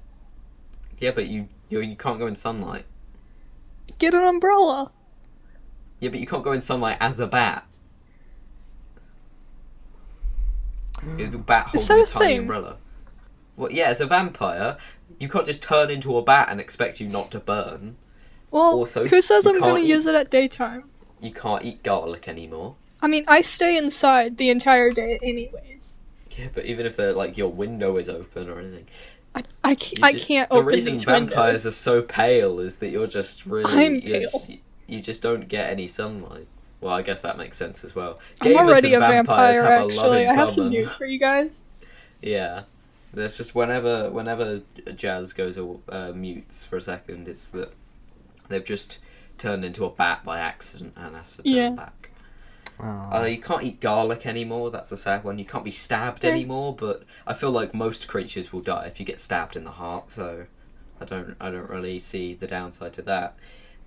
Yeah, but you you, you can't go in sunlight. Get an umbrella. Yeah, but you can't go in sunlight as a bat. It's a bat Is holding a a tiny thing? umbrella. Well, yeah, as a vampire, you can't just turn into a bat and expect you not to burn. Well, Also, who says I'm gonna use it at daytime? You can't eat garlic anymore. I mean, I stay inside the entire day anyways. Yeah, but even if the like your window is open or anything, I, I can't, You I can't the open reason these vampires windows. are so pale is that you're just really I'm pale. just- you just don't get any sunlight Well, I guess that makes sense as well. I'm Gamers already a vampire, actually. I have some news for you guys. Yeah, there's just whenever whenever Jazz goes uh, mutes for a second, it's that they've just turned into a bat by accident and has to turn Yeah. back. Oh. Uh, you can't eat garlic anymore. That's a sad one. You can't be stabbed Yeah. anymore. But I feel like most creatures will die if you get stabbed in the heart. So I don't I don't really see the downside to that.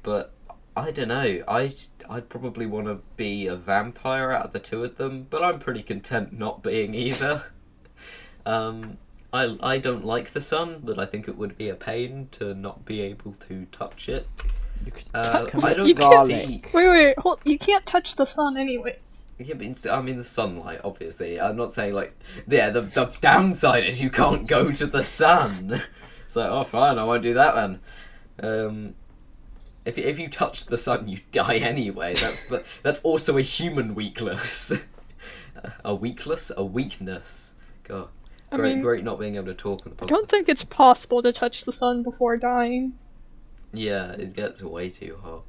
But I don't know. I I'd probably want to be a vampire out of the two of them. But I'm pretty content not being either. um, I I don't like the sun, but I think it would be a pain to not be able to touch it. You could Uh, touch I You don't can't- see. Wait, wait, hold, you can't touch the sun anyways. Yeah, but it's, I mean the sunlight. Obviously, I'm not saying like yeah. The the downside is you can't go to the sun. It's like oh fine, I won't do that then. Um, if if you touch the sun, you die anyway. That's the, that's also a human weakness. a weakness, a weakness. God, I great, mean- great not being able to talk on the I don't think it's possible to touch the sun before dying. Yeah, it gets way too hot.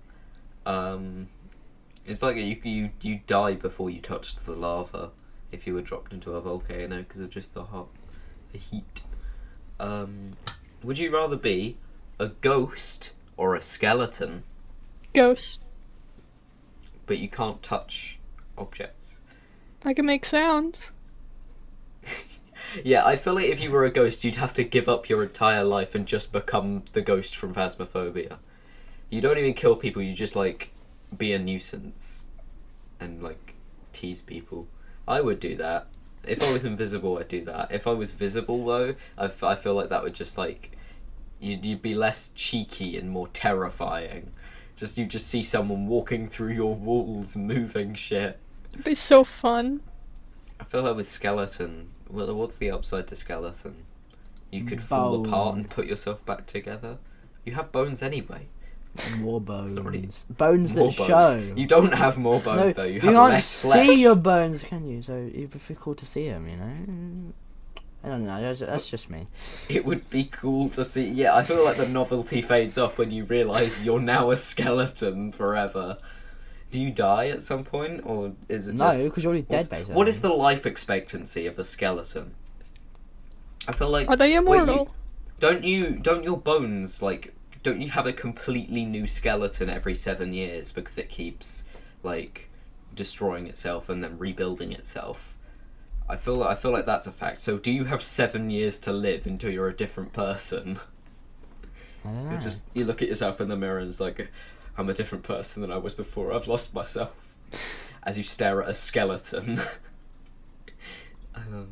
Um, it's like you you you die before you touched the lava if you were dropped into a volcano because of just the hot, the heat. Um, would you rather be a ghost or a skeleton, Ghost. but you can't touch objects? I can make sounds. Yeah, I feel like if you were a ghost, you'd have to give up your entire life and just become the ghost from Phasmophobia. You don't even kill people; you just like be a nuisance and like tease people. I would do that. If I was invisible, I'd do that. If I was visible, though, I, f- I feel like that would just like you'd you'd be less cheeky and more terrifying. Just you just see someone walking through your walls, moving shit. It'd be so fun. I feel like with skeleton, well, what's the upside to skeleton? You could fall apart and put yourself back together. You have bones anyway. more bones. Sorry. Bones that More bones. show. You don't have more bones no, though. You you have can't less see flesh. your bones, can you? So it'd be cool to see them, you know. I don't know. That's, that's just me. It would be cool to see. Yeah, I feel like the novelty fades off when you realise you're now a skeleton forever. Do you die at some point, or is it No, just? because you're already dead, what's- basically. What is the life expectancy of a skeleton? I feel like Are they Wait, immortal? you- Don't you don't your bones like don't you have a completely new skeleton every seven years because it keeps like destroying itself and then rebuilding itself? I feel I feel like that's a fact. So do you have seven years to live until you're a different person? I don't know. You just you look at yourself in the mirror and it's like I'm a different person than I was before. I've lost myself. As you stare at a skeleton. um,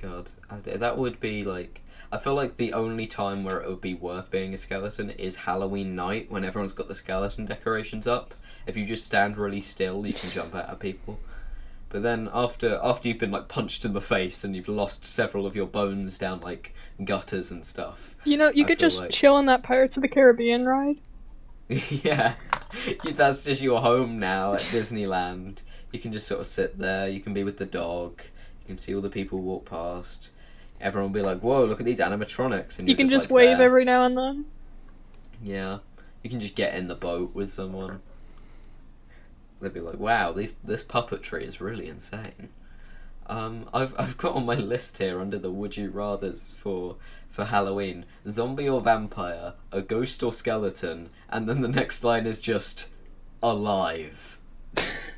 God, I, that would be like. I feel like the only time where it would be worth being a skeleton is Halloween night when everyone's got the skeleton decorations up. If you just stand really still, you can jump out at people. But then after after you've been like punched in the face and you've lost several of your bones down like gutters and stuff, You know, you I could just like- chill on that Pirates of the Caribbean ride. yeah, that's just your home now at Disneyland. You can just sort of sit there. You can be with the dog. You can see all the people walk past. Everyone will be like, "Whoa, look at these animatronics!" And You can just like, wave there. every now and then. Yeah, you can just get in the boat with someone. They'd be like, "Wow, these this puppetry is really insane." Um, I've I've got on my list here under the would you rather's for for Halloween: zombie or vampire, a ghost or skeleton, and then the next line is just alive.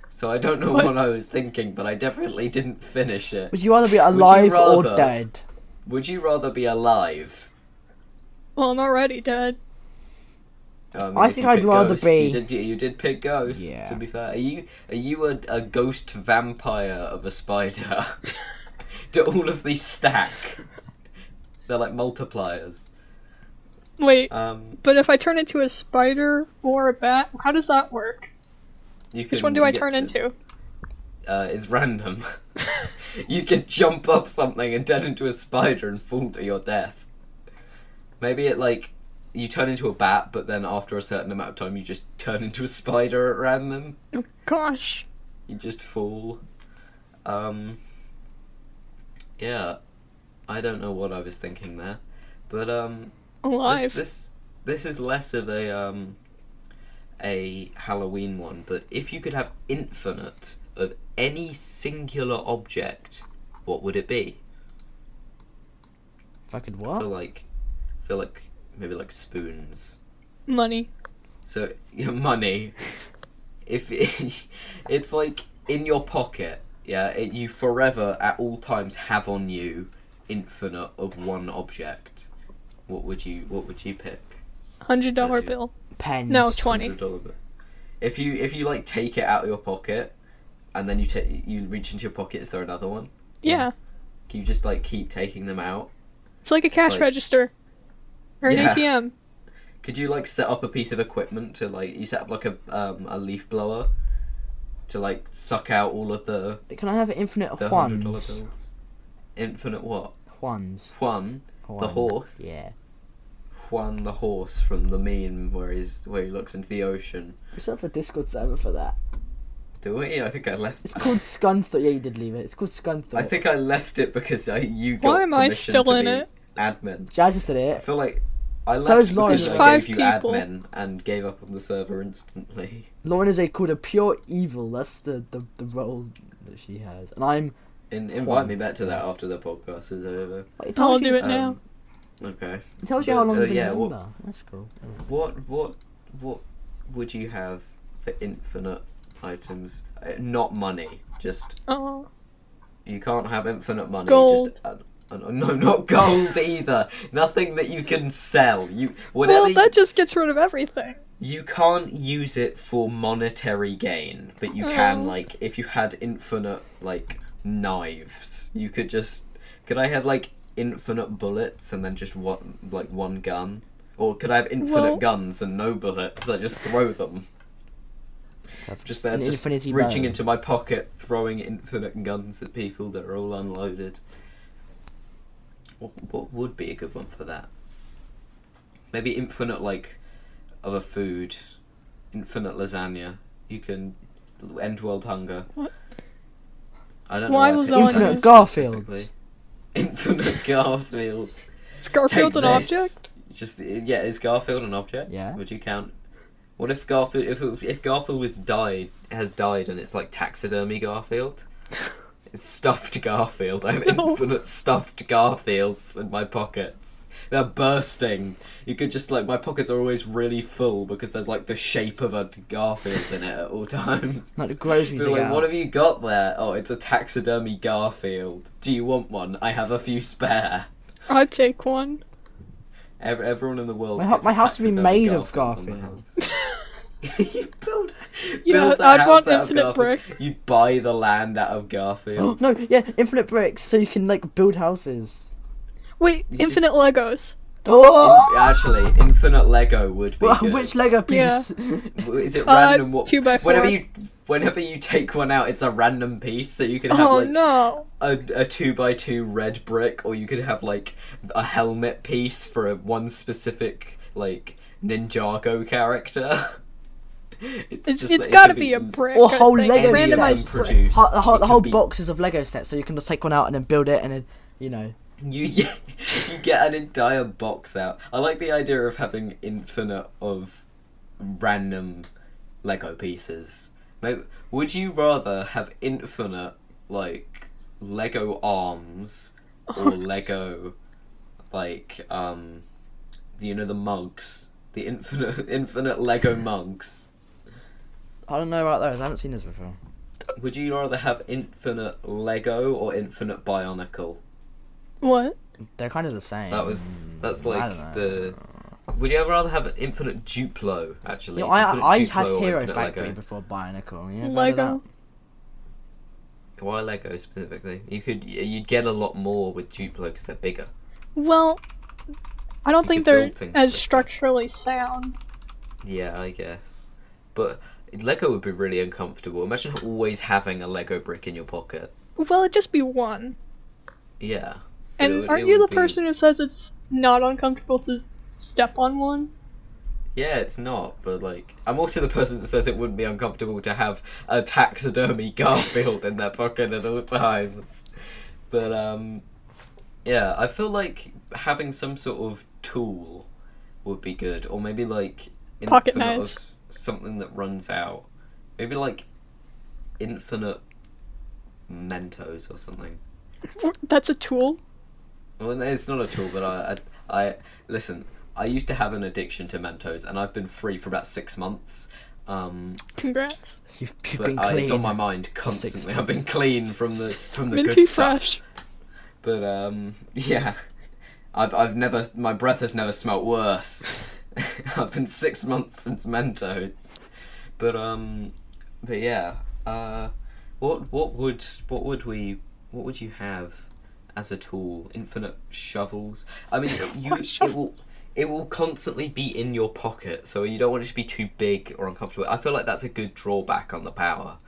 So I don't know What? what I was thinking, but I definitely didn't finish it. Would you rather be you alive or dead? Would you rather be alive? Well, I'm already dead. Um, I think I'd pick rather Ghost, be- You did, you did pick Ghost. Yeah. To be fair, are you are you a, a ghost vampire of a spider? Do all of these stack? They're like multipliers. Wait, Um, but if I turn into a spider or a bat, how does that work? Which one do I turn to- into? Uh, it's random. you could jump off something and turn into a spider and fall to your death. Maybe it like you turn into a bat, but then after a certain amount of time, you just turn into a spider at random. Oh, gosh. You just fall. Um. Yeah, I don't know what I was thinking there, but um, Alive. this this this is less of a um a Halloween one, but if you could have infinite of any singular object, what would it be? If I could I what? feel like, I feel like maybe like spoons. Money. So your money, if it's like in your pocket, yeah, it, you forever at all times have on you infinite of one object. What would you What would you pick? Hundred dollar bill. Pens. No, twenty. $100 bill. If you if you like take it out of your pocket, and then you take you reach into your pocket, is there another one? Yeah. Can you just like keep taking them out? It's like a cash like- register. Or an Yeah. ATM. Could you like set up a piece of equipment to like you set up like a um a leaf blower to like suck out all of the Can I have an infinite the hundred dollar Juans? bills? Infinite what? Juans. Juan, the horse. Yeah. Juan the horse from the meme where he's where he looks into the ocean. We set up a Discord server for that. Do we? I think I left. It's called Scunthorpe. Yeah, you did leave it. It's called Scunthorpe. I think I left it because I you got Why am I still in it? Admin. Jazz just did I feel like I left So is Lauren. There's I five gave you people. admin and gave up on the server instantly. Lauren is a called a pure evil. That's the, the, the role that she has. And I'm. In, invite Juan. me back to that after the podcast is over. Wait, it I'll tells do you, it now. Um, Okay. It tells you how long uh, you've been yeah, a what- member. That's cool. What what what would you have for infinite items? Uh, not money. Just Oh. you can't have infinite money. Gold. Just, uh, uh, no, not gold either. Nothing that you can sell. You whatever. Well, that just gets rid of everything. You can't use it for monetary gain, but you can Oh. like if you had infinite like knives, you could just could I have like infinite bullets and then just one like one gun? Or could I have infinite Well- guns and no bullets? I just throw them. Just there, just infinity reaching bow. into my pocket, throwing infinite guns at people that are all unloaded. What, what would be a good one for that? Maybe infinite like of a food, infinite lasagna. You can end world hunger. What? I don't Why know. why I picked lasagna? that Infinite specifically. Garfields. Infinite Garfields. Is Garfield Take an this. object? Just yeah, is Garfield an object? Yeah. Would you count? What if Garfield if it- if Garfield was died has died and it's like taxidermy Garfield? It's stuffed Garfield. I have No. infinite stuffed Garfields in my pockets. They're bursting. You could just like my pockets are always really full because there's like the shape of a Garfield in it at all times. Like the groceries They're like, get what have you got there? Oh, it's a taxidermy Garfield. Do you want one? I have a few spare. I'd take one. Ev- everyone in the world. My hou- my house would be taxidermy made of Garfield on the Garfields. house. you build. Yeah, build that I'd house want out infinite bricks. You buy the land out of Garfield. no, yeah, infinite bricks, so you can like build houses. Wait, You just- infinite Legos. Oh, Actually, infinite Lego would be Well, good. which Lego Yeah. piece? Is it Uh, random? What? two by Whenever you, whenever you take one out, it's a random piece. So you can have Oh like no. a, a two by two red brick, or you could have like a helmet piece for a, one specific like Ninjago character. it's It's just it's it gotta could be a brick. Or I whole think. Lego randomized sets. brick. produced. Ho- the whole, It the could whole be- boxes of Lego sets, so you can just take one out and then build it, and then you know. You you get an entire box out. I like the idea of having infinite of random Lego pieces. Maybe, would you rather have infinite like Lego arms or Lego like um you know the mugs, the infinite infinite Lego mugs? I don't know about those. I haven't seen this before. Would you rather have infinite Lego or infinite Bionicle? What? They're kind of the same. That was mm, that's I like don't know. the. Would you ever rather have infinite Duplo? Actually, You know, I Infinite I had Duplo or Hero infinite Factory Lego? before Bionicle. You ever heard of Lego. Why Lego specifically? You could you'd get a lot more with Duplo because they're bigger. Well, I don't You think they're as structurally sound. Yeah, I guess. But Lego would be really uncomfortable. Imagine always having a Lego brick in your pocket. Well, it'd just be one. Yeah. But it And aren't it you the be- person who says it's not uncomfortable to step on one? Yeah, it's not, but like I'm also the person that says it wouldn't be uncomfortable to have a taxidermy Garfield in their pocket at all times. But um yeah, I feel like having some sort of tool would be good, or maybe like Pocket knives. of- something that runs out. Maybe like infinite Mentos or something. That's a tool. Well, it's not a tool, but I, I, I listen. I used to have an addiction to Mentos, and I've been free for about six months. Um, Congrats. You've, you've but been I, clean. it's on my mind constantly. I've been clean from the from the Minty good stuff. fresh. But um, yeah, I've I've never my breath has never smelt worse. I've been six months since Mentos, but um, but yeah, uh, what what would what would we what would you have as a tool? Infinite shovels. I mean, you What it will it will constantly be in your pocket, so you don't want it to be too big or uncomfortable. I feel like that's a good drawback on the power.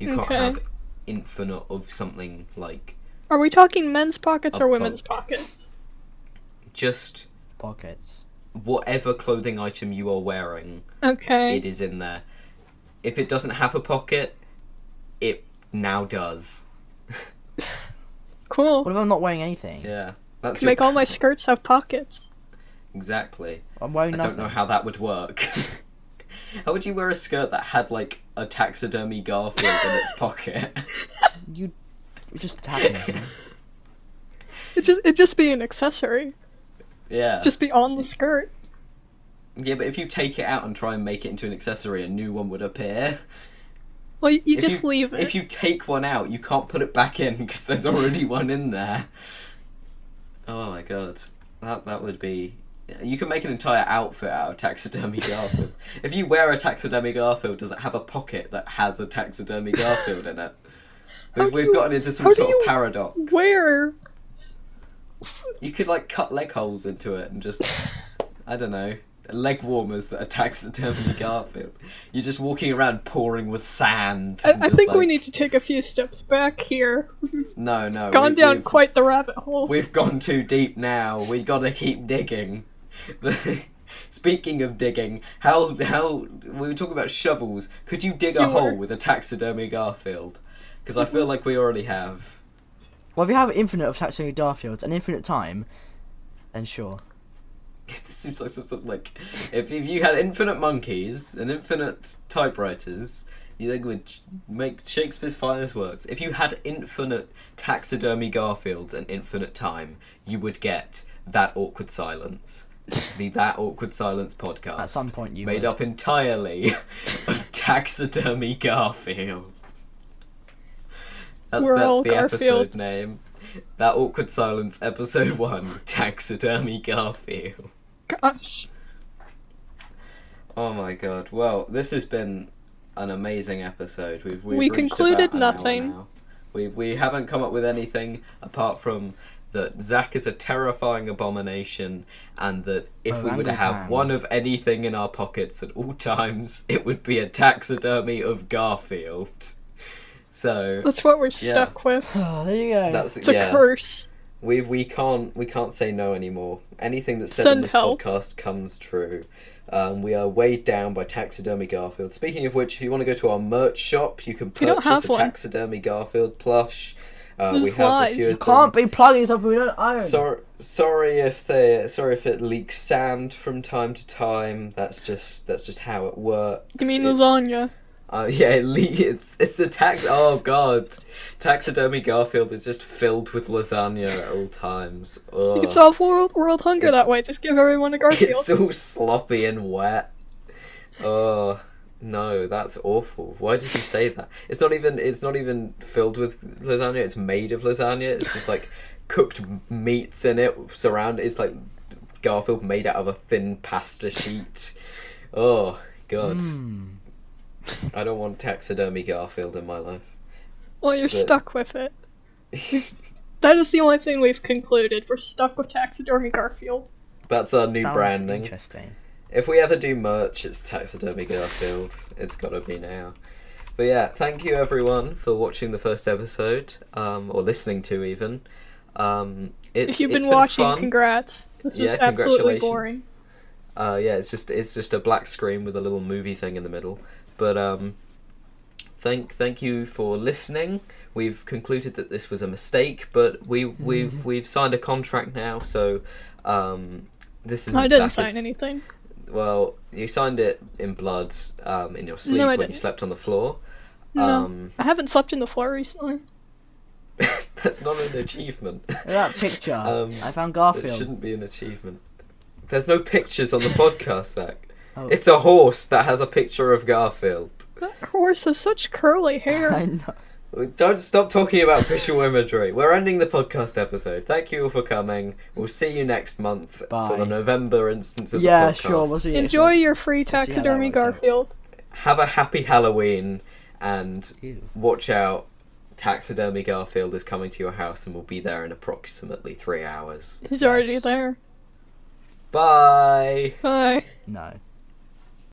You can't Okay. have infinite of something like Are we talking men's pockets or women's boat. pockets? just Pockets. whatever clothing item you are wearing, Okay. it is in there. If it doesn't have a pocket, it now does. Cool. What if I'm not wearing anything? Yeah, that's Can your- make all my skirts have pockets. exactly. I'm wearing I nothing. don't know how that would work. how would you wear a skirt that had like a taxidermy Garfield in its pocket? You it just happens. It just it just be an accessory. yeah. Just be on the skirt. Yeah, but if you take it out and try and make it into an accessory, a new one would appear. Well, you, you just you- leave it. If you take one out, you can't put it back in because there's already one in there. Oh my god, that that would be. You can make an entire outfit out of taxidermy Garfield. if you wear a taxidermy Garfield, does it have a pocket that has a taxidermy Garfield in it? We've, we've you- gotten into some sort of paradox. Where? You could like cut leg holes into it and just, I don't know, leg warmers that are taxidermy Garfield. You're just walking around pouring with sand. I, I just, think we need to take a few steps back here. No, no. gone we've- down we've- quite the rabbit hole. We've gone too deep now. We gotta keep digging. Speaking of digging, how how we were talking about shovels. Could you dig a hole with a taxidermy Garfield? Because I feel mm-hmm. like we already have. Well, if you have infinite of taxidermy Garfields and infinite time, then sure. this seems like some sort of like if if you had infinite monkeys and infinite typewriters, you think would make Shakespeare's finest works. If you had infinite taxidermy Garfields and infinite time, you would get that awkward silence. The That Awkward Silence podcast. At some point you made would. up entirely of taxidermy Garfields. That's We're that's all the Garfield. episode name. That Awkward Silence, episode one, Taxidermy Garfield. Gosh. Oh my god. Well, this has been an amazing episode. We've, we've We concluded about an hour nothing. We we haven't come up with anything apart from that Zach is a terrifying abomination, and that if oh, we were to have Orangutan. one of anything in our pockets at all times, it would be a taxidermy of Garfield. So That's what we're stuck with. Oh, there you go. that's It's a curse. We we can't we can't say no anymore. Anything that's said in this help. podcast comes true. Um, we are weighed down by taxidermy Garfield. Speaking of which, if you want to go to our merch shop, you can We don't purchase have a one. taxidermy Garfield plush. Uh, we This have a lies. few You of them. Can't be plugging something we don't own. Sorry, sorry if they sorry if it leaks sand from time to time. That's just that's just how it works. You mean It's- lasagna? Uh, yeah, it le- it's it's the tax. Oh god, taxidermy Garfield is just filled with lasagna at all times. Ugh. You can solve world world hunger It's- that way. Just give everyone a Garfield. It's all sloppy and wet. Oh no, that's awful. Why did you say that? It's not even. It's not even filled with lasagna. It's made of lasagna. It's just like cooked meats in it. Surround. It's like Garfield made out of a thin pasta sheet. Oh god, Mm. I don't want taxidermy Garfield in my life. well, you're but- stuck with it. That is the only thing we've concluded. We're stuck with taxidermy Garfield. That's our new Sounds branding. Interesting. If we ever do merch, it's Taxidermy Garfield. It's got to be now. But yeah, thank you everyone for watching the first episode, um, or listening to even. Um, it's, if you've it's been watching, fun. congrats. This was Yeah, absolutely congratulations. boring. Uh, yeah, it's just it's just a black screen with a little movie thing in the middle. But um, thank thank you for listening. We've concluded that this was a mistake, but we we've we've signed a contract now, so um, this is I didn't sign anything. Well, you signed it in blood um, in your sleep No, when you didn't. slept on the floor. No. Um, I haven't slept in the floor recently. that's not an achievement. That picture. Um, I found Garfield. It Garfield. shouldn't be an achievement. There's no pictures on the podcast, Zach. Oh. It's a horse that has a picture of Garfield. That horse has such curly hair. I know. Don't stop talking about visual imagery. We're ending the podcast episode. Thank you all for coming. We'll see you next month for the November instance of Yeah, the podcast. Yeah, sure. We'll see you Enjoy month. your free see how that taxidermy out. Garfield. Have a happy Halloween and Ew. watch out. Taxidermy Garfield is coming to your house and will be there in approximately three hours. He's already there. Bye. Bye. No.